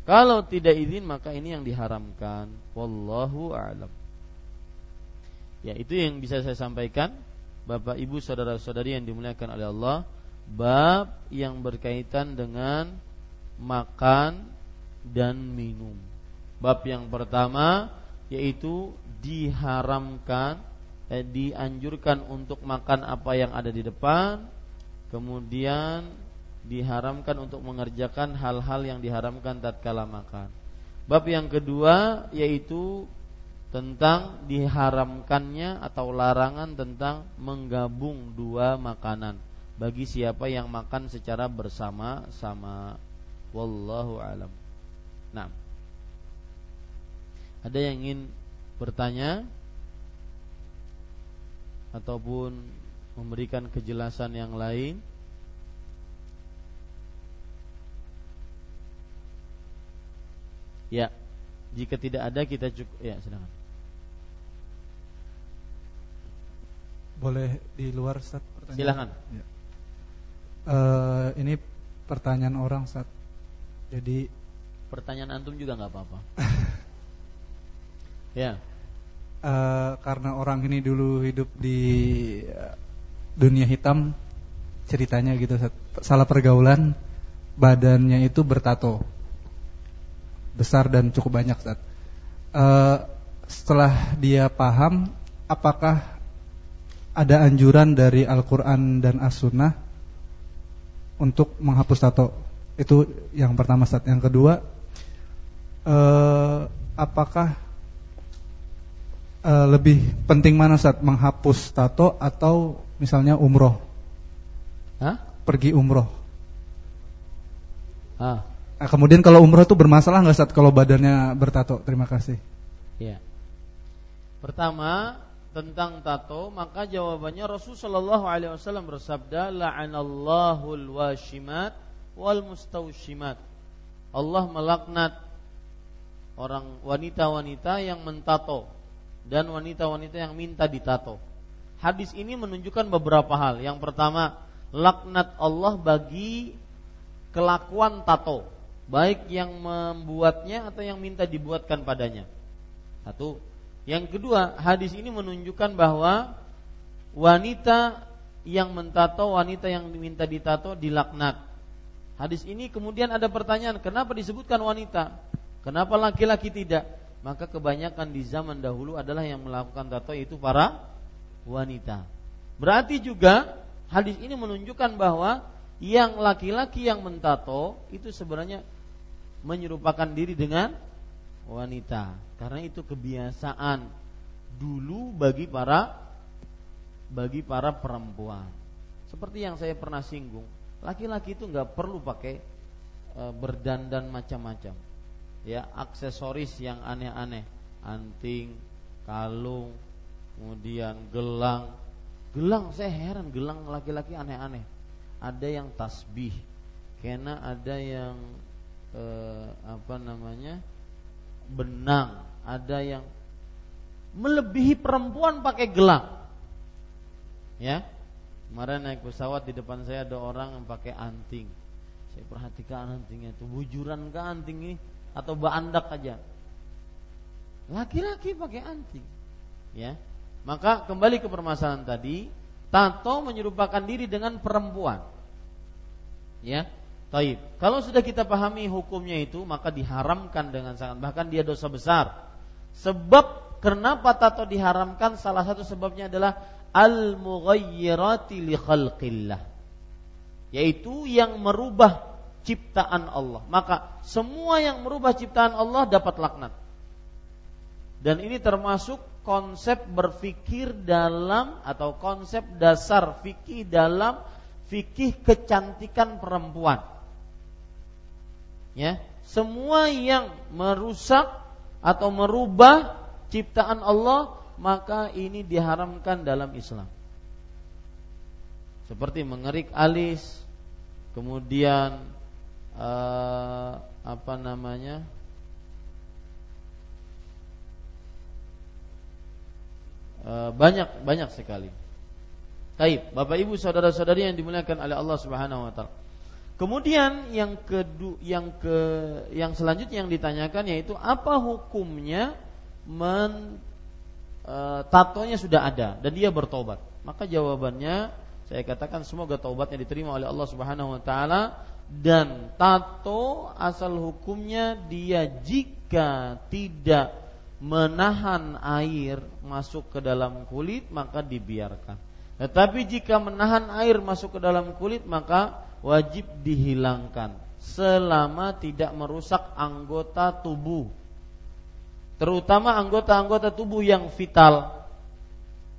Kalau tidak izin maka ini yang diharamkan. Wallahu a'lam. Ya, itu yang bisa saya sampaikan Bapak Ibu saudara-saudari yang dimuliakan oleh Allah, bab yang berkaitan dengan makan dan minum. Bab yang pertama yaitu diharamkan eh, dianjurkan untuk makan apa yang ada di depan, kemudian diharamkan untuk mengerjakan hal-hal yang diharamkan tatkala makan. Bab yang kedua yaitu tentang diharamkannya atau larangan tentang menggabung dua makanan bagi siapa yang makan secara bersama-sama. Wallahu alam. Nah, ada yang ingin bertanya ataupun memberikan kejelasan yang lain? Ya, jika tidak ada kita cukup ya silakan. Boleh di luar Ustaz pertanyaan? Silakan. Ya. Uh, ini pertanyaan orang Ustaz. Jadi pertanyaan antum juga nggak apa-apa. ya. Uh, karena orang ini dulu hidup di uh, dunia hitam ceritanya gitu Ustaz. Salah pergaulan badannya itu bertato besar dan cukup banyak saat uh, setelah dia paham apakah ada anjuran dari Al-Quran dan As-Sunnah untuk menghapus tato? Itu yang pertama saat yang kedua uh, apakah uh, lebih penting mana saat menghapus tato atau misalnya umroh? Hah? pergi umroh. Ah Nah, kemudian kalau umroh itu bermasalah nggak saat kalau badannya bertato? Terima kasih. Ya. Pertama tentang tato, maka jawabannya Rasulullah SAW bersabda, "La'anallahu al-washimat wal mustawshimat." Allah melaknat orang wanita-wanita yang mentato dan wanita-wanita yang minta ditato. Hadis ini menunjukkan beberapa hal. Yang pertama, laknat Allah bagi kelakuan tato baik yang membuatnya atau yang minta dibuatkan padanya. Satu. Yang kedua, hadis ini menunjukkan bahwa wanita yang mentato, wanita yang diminta ditato dilaknat. Hadis ini kemudian ada pertanyaan, kenapa disebutkan wanita? Kenapa laki-laki tidak? Maka kebanyakan di zaman dahulu adalah yang melakukan tato itu para wanita. Berarti juga hadis ini menunjukkan bahwa yang laki-laki yang mentato itu sebenarnya menyerupakan diri dengan wanita. Karena itu kebiasaan dulu bagi para bagi para perempuan. Seperti yang saya pernah singgung laki-laki itu nggak perlu pakai e, berdandan macam-macam. Ya aksesoris yang aneh-aneh. Anting kalung kemudian gelang. Gelang saya heran gelang laki-laki aneh-aneh. Ada yang tasbih kena ada yang eh, apa namanya benang, ada yang melebihi perempuan pakai gelang. Ya. Kemarin naik pesawat di depan saya ada orang yang pakai anting. Saya perhatikan antingnya itu bujuran ke anting ini atau bandak aja. Laki-laki pakai anting. Ya. Maka kembali ke permasalahan tadi, tato menyerupakan diri dengan perempuan. Ya. Taib. Kalau sudah kita pahami hukumnya itu, maka diharamkan dengan sangat. Bahkan dia dosa besar. Sebab kenapa tato diharamkan? Salah satu sebabnya adalah al-mughayyirati li khalqillah. Yaitu yang merubah ciptaan Allah. Maka semua yang merubah ciptaan Allah dapat laknat. Dan ini termasuk konsep berfikir dalam atau konsep dasar fikih dalam fikih kecantikan perempuan ya semua yang merusak atau merubah ciptaan Allah maka ini diharamkan dalam Islam seperti mengerik alis kemudian uh, apa namanya uh, banyak banyak sekali. Taib, Bapak Ibu saudara-saudari yang dimuliakan oleh Allah Subhanahu wa taala. Kemudian yang kedua yang ke yang selanjutnya yang ditanyakan yaitu apa hukumnya men e, tatonya sudah ada dan dia bertobat. Maka jawabannya saya katakan semoga taubatnya diterima oleh Allah Subhanahu wa taala dan tato asal hukumnya dia jika tidak menahan air masuk ke dalam kulit maka dibiarkan. Tetapi jika menahan air masuk ke dalam kulit maka wajib dihilangkan selama tidak merusak anggota tubuh. Terutama anggota-anggota tubuh yang vital.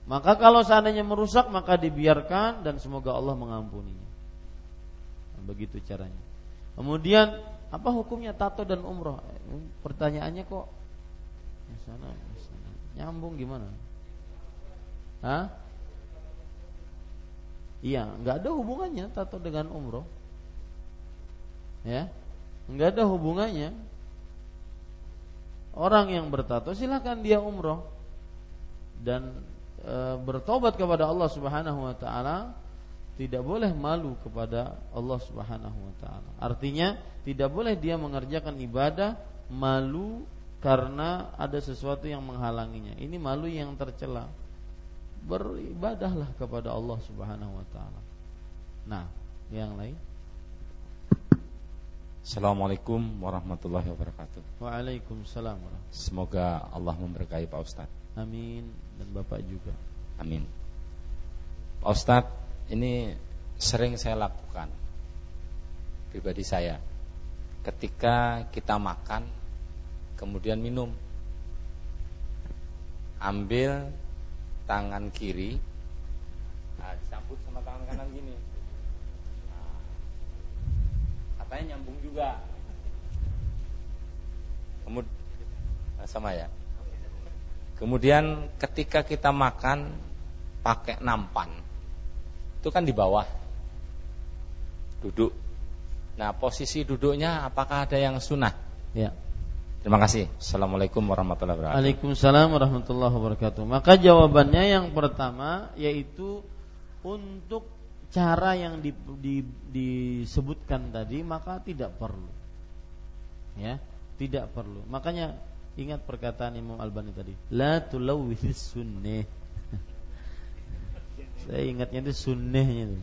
Maka kalau seandainya merusak maka dibiarkan dan semoga Allah mengampuninya. Begitu caranya. Kemudian apa hukumnya tato dan umroh? Pertanyaannya kok sana, sana. Nyambung gimana? Hah? Iya, nggak ada hubungannya tato dengan umroh. Ya, nggak ada hubungannya. Orang yang bertato silahkan dia umroh dan e, bertobat kepada Allah Subhanahu Wa Taala tidak boleh malu kepada Allah Subhanahu Wa Taala. Artinya tidak boleh dia mengerjakan ibadah malu karena ada sesuatu yang menghalanginya. Ini malu yang tercela. Beribadahlah kepada Allah Subhanahu wa taala. Nah, yang lain Assalamualaikum warahmatullahi wabarakatuh. Waalaikumsalam. Semoga Allah memberkahi Pak Ustadz. Amin dan Bapak juga. Amin. Pak Ustadz, ini sering saya lakukan pribadi saya. Ketika kita makan kemudian minum. Ambil tangan kiri, nah, disambut sama tangan kanan gini. Nah, katanya nyambung juga. Kemudian nah, sama ya. Kemudian ketika kita makan pakai nampan, itu kan di bawah duduk. Nah posisi duduknya apakah ada yang sunnah? Ya. Terima kasih. Assalamualaikum warahmatullahi wabarakatuh. Waalaikumsalam warahmatullahi wabarakatuh. Maka jawabannya yang pertama yaitu untuk cara yang di, di, disebutkan tadi maka tidak perlu. Ya, tidak perlu. Makanya ingat perkataan Imam Albani tadi, la tulawwithis sunnah. Saya ingatnya itu sunnahnya itu.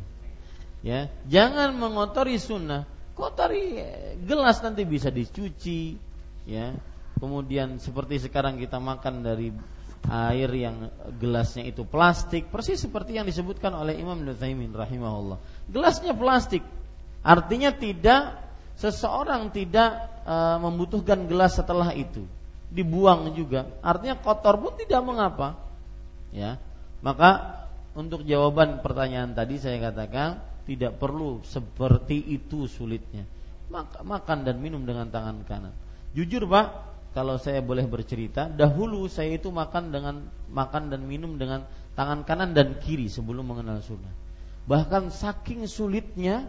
Ya, jangan mengotori sunnah. Kotori gelas nanti bisa dicuci, ya. Kemudian seperti sekarang kita makan dari air yang gelasnya itu plastik persis seperti yang disebutkan oleh Imam Nuthaimin rahimahullah. Gelasnya plastik. Artinya tidak seseorang tidak e, membutuhkan gelas setelah itu. Dibuang juga. Artinya kotor pun tidak mengapa. Ya. Maka untuk jawaban pertanyaan tadi saya katakan tidak perlu seperti itu sulitnya. Makan dan minum dengan tangan kanan Jujur Pak, kalau saya boleh bercerita, dahulu saya itu makan dengan makan dan minum dengan tangan kanan dan kiri sebelum mengenal sunnah. Bahkan saking sulitnya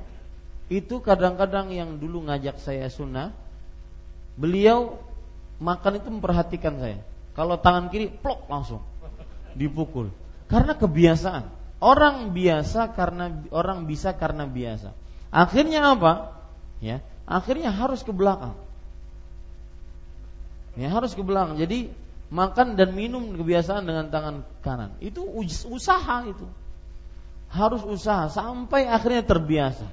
itu kadang-kadang yang dulu ngajak saya sunnah, beliau makan itu memperhatikan saya. Kalau tangan kiri plok langsung dipukul. Karena kebiasaan. Orang biasa karena orang bisa karena biasa. Akhirnya apa? Ya, akhirnya harus ke belakang. Ya harus ke belakang. Jadi makan dan minum kebiasaan dengan tangan kanan. Itu usaha itu. Harus usaha sampai akhirnya terbiasa.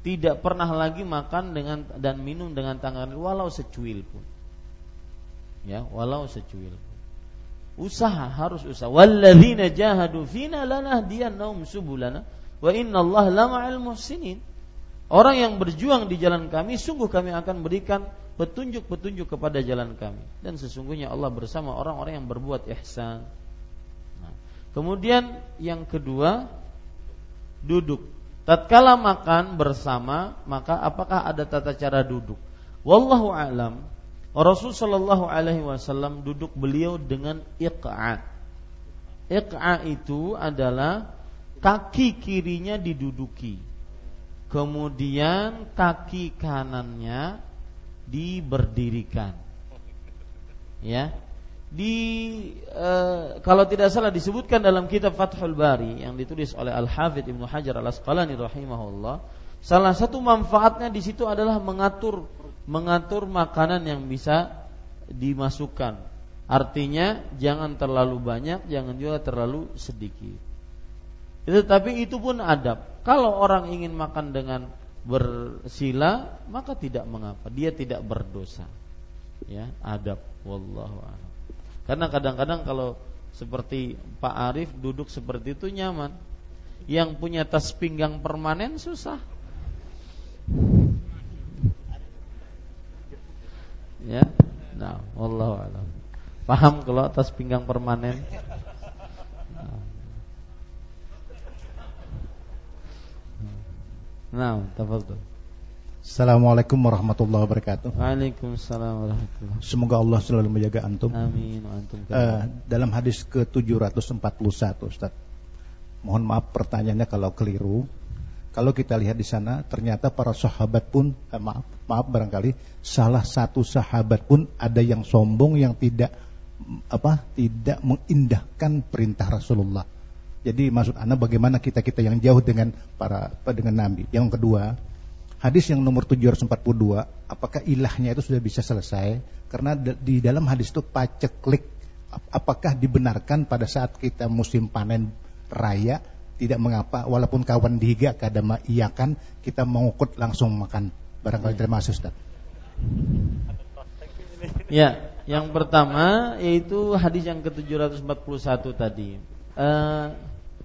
Tidak pernah lagi makan dengan dan minum dengan tangan walau secuil pun. Ya, walau secuil pun. Usaha harus usaha. Walladzina jahadu fina lanahdiyannahum subulana wa innallaha lama'al muhsinin. Orang yang berjuang di jalan kami sungguh kami akan berikan petunjuk-petunjuk kepada jalan kami dan sesungguhnya Allah bersama orang-orang yang berbuat ihsan. Nah, kemudian yang kedua duduk. Tatkala makan bersama, maka apakah ada tata cara duduk? Wallahu alam. Rasul sallallahu alaihi wasallam duduk beliau dengan iqa. Iqa itu adalah kaki kirinya diduduki. Kemudian kaki kanannya diberdirikan. Ya. Di e, kalau tidak salah disebutkan dalam kitab Fathul Bari yang ditulis oleh Al Hafidh Ibnu Hajar Al Asqalani rahimahullah, salah satu manfaatnya di situ adalah mengatur mengatur makanan yang bisa dimasukkan. Artinya jangan terlalu banyak, jangan juga terlalu sedikit. Itu tapi itu pun adab. Kalau orang ingin makan dengan bersila, maka tidak mengapa. Dia tidak berdosa. Ya, adab wallahu a'lam. Karena kadang-kadang kalau seperti Pak Arif duduk seperti itu nyaman. Yang punya tas pinggang permanen susah. Ya. Nah, wallahu a'lam. Paham kalau tas pinggang permanen? Nah, tafadhol. Assalamualaikum warahmatullahi wabarakatuh. Waalaikumsalam warahmatullahi Semoga Allah selalu menjaga antum. Amin antum. Uh, dalam hadis ke-741 Ustaz. Mohon maaf pertanyaannya kalau keliru. Kalau kita lihat di sana ternyata para sahabat pun eh, maaf maaf barangkali salah satu sahabat pun ada yang sombong yang tidak apa tidak mengindahkan perintah Rasulullah jadi maksud Anda bagaimana kita-kita yang jauh dengan para dengan Nabi. Yang kedua, hadis yang nomor 742, apakah ilahnya itu sudah bisa selesai? Karena di dalam hadis itu paceklik apakah dibenarkan pada saat kita musim panen raya tidak mengapa walaupun kawan dihiga kadang iakan kita mengukut langsung makan barangkali terima kasih Ustaz. Ya, yang pertama yaitu hadis yang ke-741 tadi. Uh,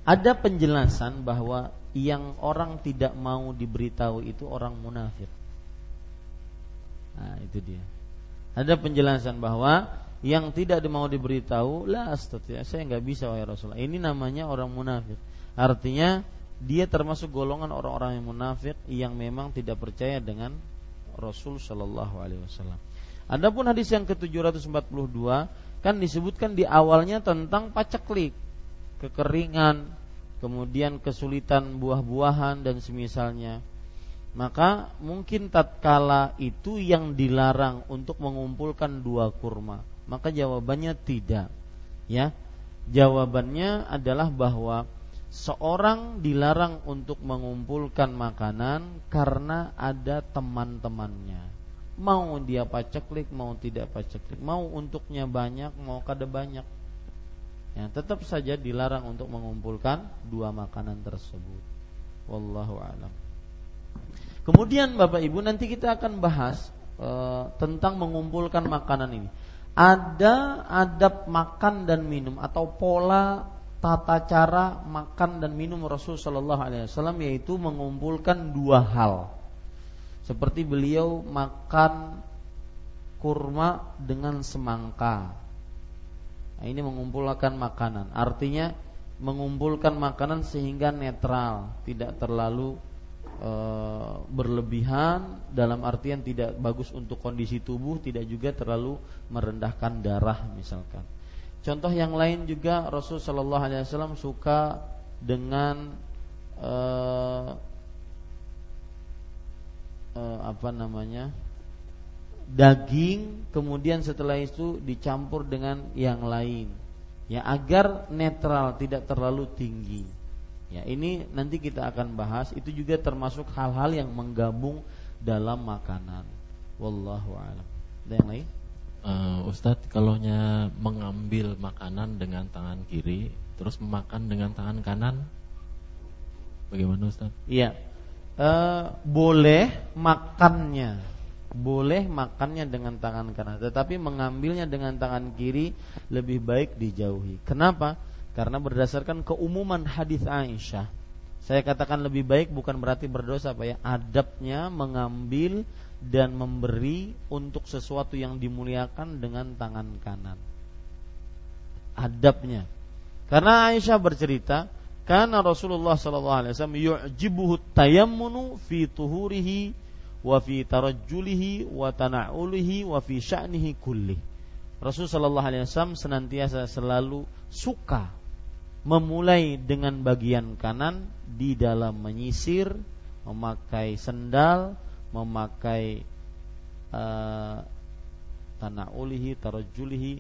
ada penjelasan bahwa yang orang tidak mau diberitahu itu orang munafik. Nah, itu dia. Ada penjelasan bahwa yang tidak mau diberitahu, lah astagfirullah, saya nggak bisa wahai Rasulullah. Ini namanya orang munafik. Artinya dia termasuk golongan orang-orang yang munafik yang memang tidak percaya dengan Rasul Shallallahu Alaihi Wasallam. Adapun hadis yang ke-742 kan disebutkan di awalnya tentang paceklik kekeringan, kemudian kesulitan buah-buahan dan semisalnya. Maka mungkin tatkala itu yang dilarang untuk mengumpulkan dua kurma. Maka jawabannya tidak. Ya. Jawabannya adalah bahwa seorang dilarang untuk mengumpulkan makanan karena ada teman-temannya. Mau dia paceklik, mau tidak paceklik, mau untuknya banyak, mau kada banyak ya, tetap saja dilarang untuk mengumpulkan dua makanan tersebut. Wallahu alam. Kemudian Bapak Ibu nanti kita akan bahas e, tentang mengumpulkan makanan ini. Ada adab makan dan minum atau pola tata cara makan dan minum Rasul Shallallahu Alaihi Wasallam yaitu mengumpulkan dua hal. Seperti beliau makan kurma dengan semangka Nah, ini mengumpulkan makanan. Artinya mengumpulkan makanan sehingga netral, tidak terlalu e, berlebihan dalam artian tidak bagus untuk kondisi tubuh, tidak juga terlalu merendahkan darah misalkan. Contoh yang lain juga Rasul Shallallahu Alaihi Wasallam suka dengan e, e, apa namanya daging kemudian setelah itu dicampur dengan yang lain. Ya agar netral tidak terlalu tinggi. Ya ini nanti kita akan bahas. Itu juga termasuk hal-hal yang menggabung dalam makanan. Wallahu alam. Ada yang lain? Uh, Ustadz kalau mengambil makanan dengan tangan kiri terus memakan dengan tangan kanan bagaimana Ustadz? Iya. Uh, boleh makannya boleh makannya dengan tangan kanan, tetapi mengambilnya dengan tangan kiri lebih baik dijauhi. Kenapa? Karena berdasarkan keumuman hadis Aisyah. Saya katakan lebih baik bukan berarti berdosa, Pak ya. Adabnya mengambil dan memberi untuk sesuatu yang dimuliakan dengan tangan kanan. Adabnya. Karena Aisyah bercerita, karena Rasulullah sallallahu alaihi wasallam yu'jibuhu tayammunu fi tuhurihi wa fi tarajjulihi wa tana'ulihi wa fi sya'nihi kulli. Rasul sallallahu alaihi wasallam senantiasa selalu suka memulai dengan bagian kanan di dalam menyisir, memakai sendal, memakai uh, tana'ulihi, tarajjulihi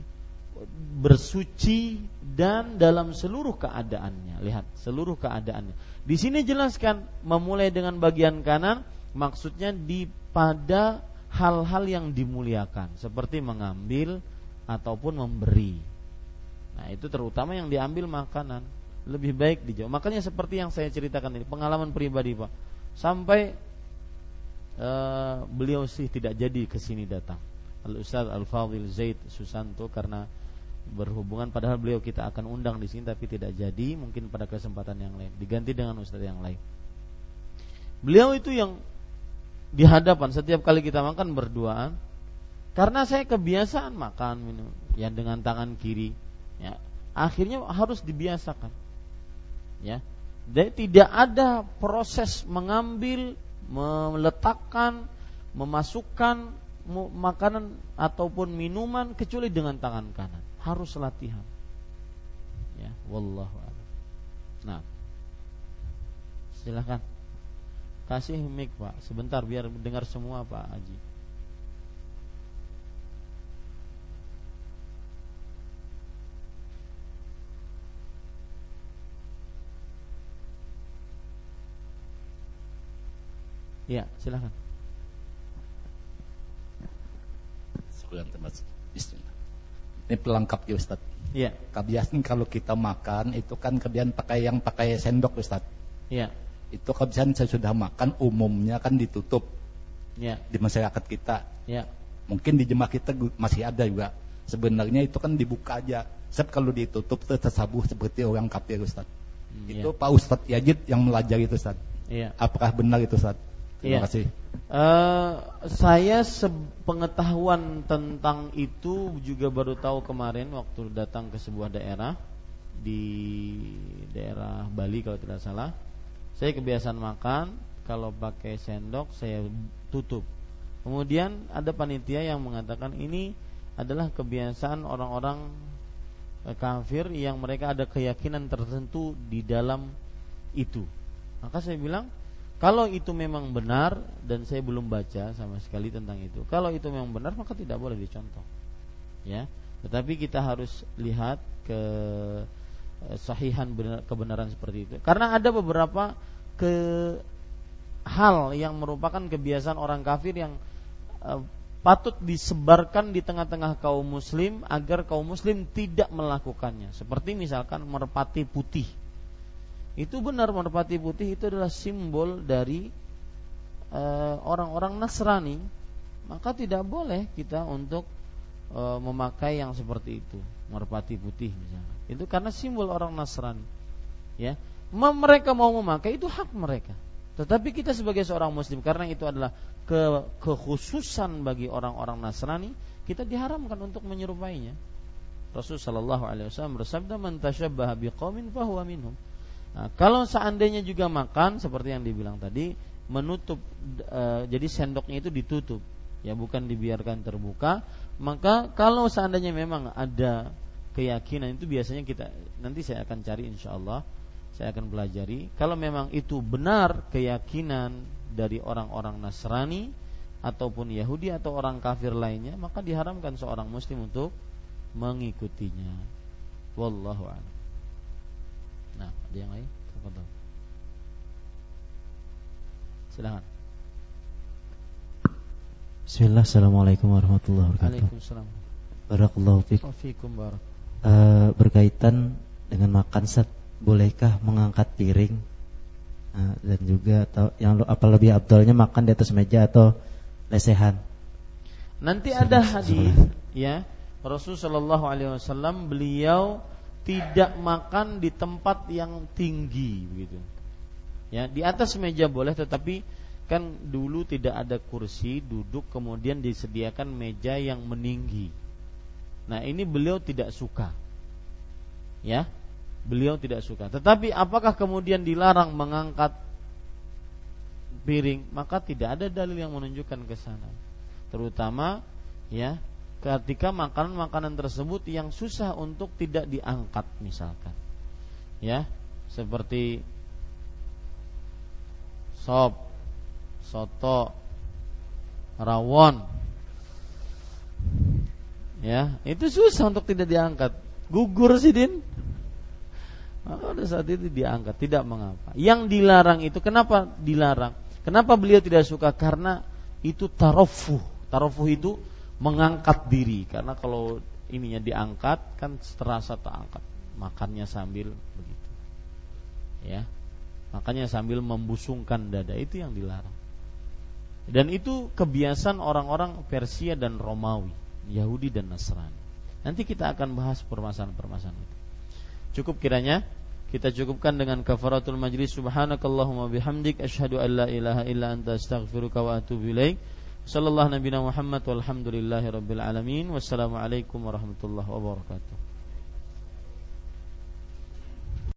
bersuci dan dalam seluruh keadaannya. Lihat, seluruh keadaannya. Di sini jelaskan memulai dengan bagian kanan maksudnya di pada hal-hal yang dimuliakan seperti mengambil ataupun memberi. Nah, itu terutama yang diambil makanan. lebih baik dijauh. Makanya seperti yang saya ceritakan ini pengalaman pribadi Pak. Sampai uh, beliau sih tidak jadi ke sini datang. Al Ustaz Al Fadil Zaid Susanto karena berhubungan padahal beliau kita akan undang di sini tapi tidak jadi mungkin pada kesempatan yang lain diganti dengan ustaz yang lain. Beliau itu yang di hadapan setiap kali kita makan berduaan karena saya kebiasaan makan minum yang dengan tangan kiri ya akhirnya harus dibiasakan ya. Dan tidak ada proses mengambil meletakkan memasukkan makanan ataupun minuman kecuali dengan tangan kanan. Harus latihan ya wallahu a'lam. Nah silahkan kasih mic pak sebentar biar dengar semua pak Haji Ya, silahkan. Sebulan termasuk Bismillah. Ini pelengkap ya Ustaz. Iya. Kebiasaan kalau kita makan itu kan kebiasaan pakai yang pakai sendok Ustaz. Iya. Itu kebiasaan saya sudah makan umumnya kan ditutup. Iya. Di masyarakat kita. Iya. Mungkin di jemaah kita masih ada juga. Sebenarnya itu kan dibuka aja. Sebab kalau ditutup itu tersabuh seperti orang kafir Ustaz. Hmm, itu ya. Pak Ustaz Yajid yang melajari itu Ustaz. Iya. Apakah benar itu Ustaz? Terima ya. kasih. Uh, saya sepengetahuan tentang itu juga baru tahu kemarin waktu datang ke sebuah daerah di daerah Bali kalau tidak salah. Saya kebiasaan makan kalau pakai sendok saya tutup. Kemudian ada panitia yang mengatakan ini adalah kebiasaan orang-orang eh, kafir yang mereka ada keyakinan tertentu di dalam itu. Maka saya bilang kalau itu memang benar dan saya belum baca sama sekali tentang itu. Kalau itu memang benar maka tidak boleh dicontoh. Ya. Tetapi kita harus lihat ke eh, sahihan kebenaran seperti itu. Karena ada beberapa ke hal yang merupakan kebiasaan orang kafir yang uh, patut disebarkan di tengah-tengah kaum muslim agar kaum muslim tidak melakukannya. Seperti misalkan merpati putih itu benar merpati putih itu adalah simbol dari eh, orang-orang Nasrani, maka tidak boleh kita untuk memakai yang seperti itu, merpati putih misalnya. Itu karena simbol orang Nasrani. Ya. Mereka mau memakai itu hak mereka. Tetapi kita sebagai seorang muslim karena itu adalah ke, kekhususan bagi orang-orang Nasrani, kita diharamkan untuk menyerupainya. Rasulullah sallallahu alaihi wasallam bersabda, "Man tasyabbaha biqaumin fahuwa minhum." Nah, kalau seandainya juga makan seperti yang dibilang tadi, menutup e, jadi sendoknya itu ditutup, ya bukan dibiarkan terbuka, maka kalau seandainya memang ada keyakinan itu biasanya kita nanti saya akan cari insya Allah saya akan pelajari kalau memang itu benar keyakinan dari orang-orang Nasrani ataupun Yahudi atau orang kafir lainnya maka diharamkan seorang muslim untuk mengikutinya wallahu a'lam Nah, ada yang lain? Silakan. Bismillah, Assalamualaikum warahmatullahi wabarakatuh. Waalaikumsalam. Barakallahu barak. Uh, berkaitan dengan makan set, bolehkah mengangkat piring? Uh, dan juga atau yang apa lebih abdulnya makan di atas meja atau lesehan? Nanti ada hadis ya Rasulullah Shallallahu Alaihi Wasallam beliau tidak makan di tempat yang tinggi begitu. Ya, di atas meja boleh tetapi kan dulu tidak ada kursi duduk kemudian disediakan meja yang meninggi. Nah, ini beliau tidak suka. Ya. Beliau tidak suka. Tetapi apakah kemudian dilarang mengangkat piring? Maka tidak ada dalil yang menunjukkan ke sana. Terutama ya ketika makanan-makanan tersebut yang susah untuk tidak diangkat misalkan ya seperti sop soto rawon. Ya itu susah untuk tidak diangkat. Gugur sih din. Maka pada saat itu diangkat tidak mengapa. Yang dilarang itu kenapa dilarang? Kenapa beliau tidak suka? Karena itu tarofuh. Tarofuh itu mengangkat diri. Karena kalau ininya diangkat kan terasa tak angkat makannya sambil begitu. Ya. Makanya sambil membusungkan dada. Itu yang dilarang. Dan itu kebiasaan orang-orang Persia dan Romawi, Yahudi dan Nasrani. Nanti kita akan bahas permasalahan-permasalahan itu. Cukup kiranya kita cukupkan dengan kafaratul majlis subhanakallahumma bihamdik asyhadu an la ilaha illa anta astaghfiruka wa atubu ilaik. Sallallahu nabiyana Muhammad walhamdulillahi rabbil alamin. Wassalamualaikum warahmatullahi wabarakatuh.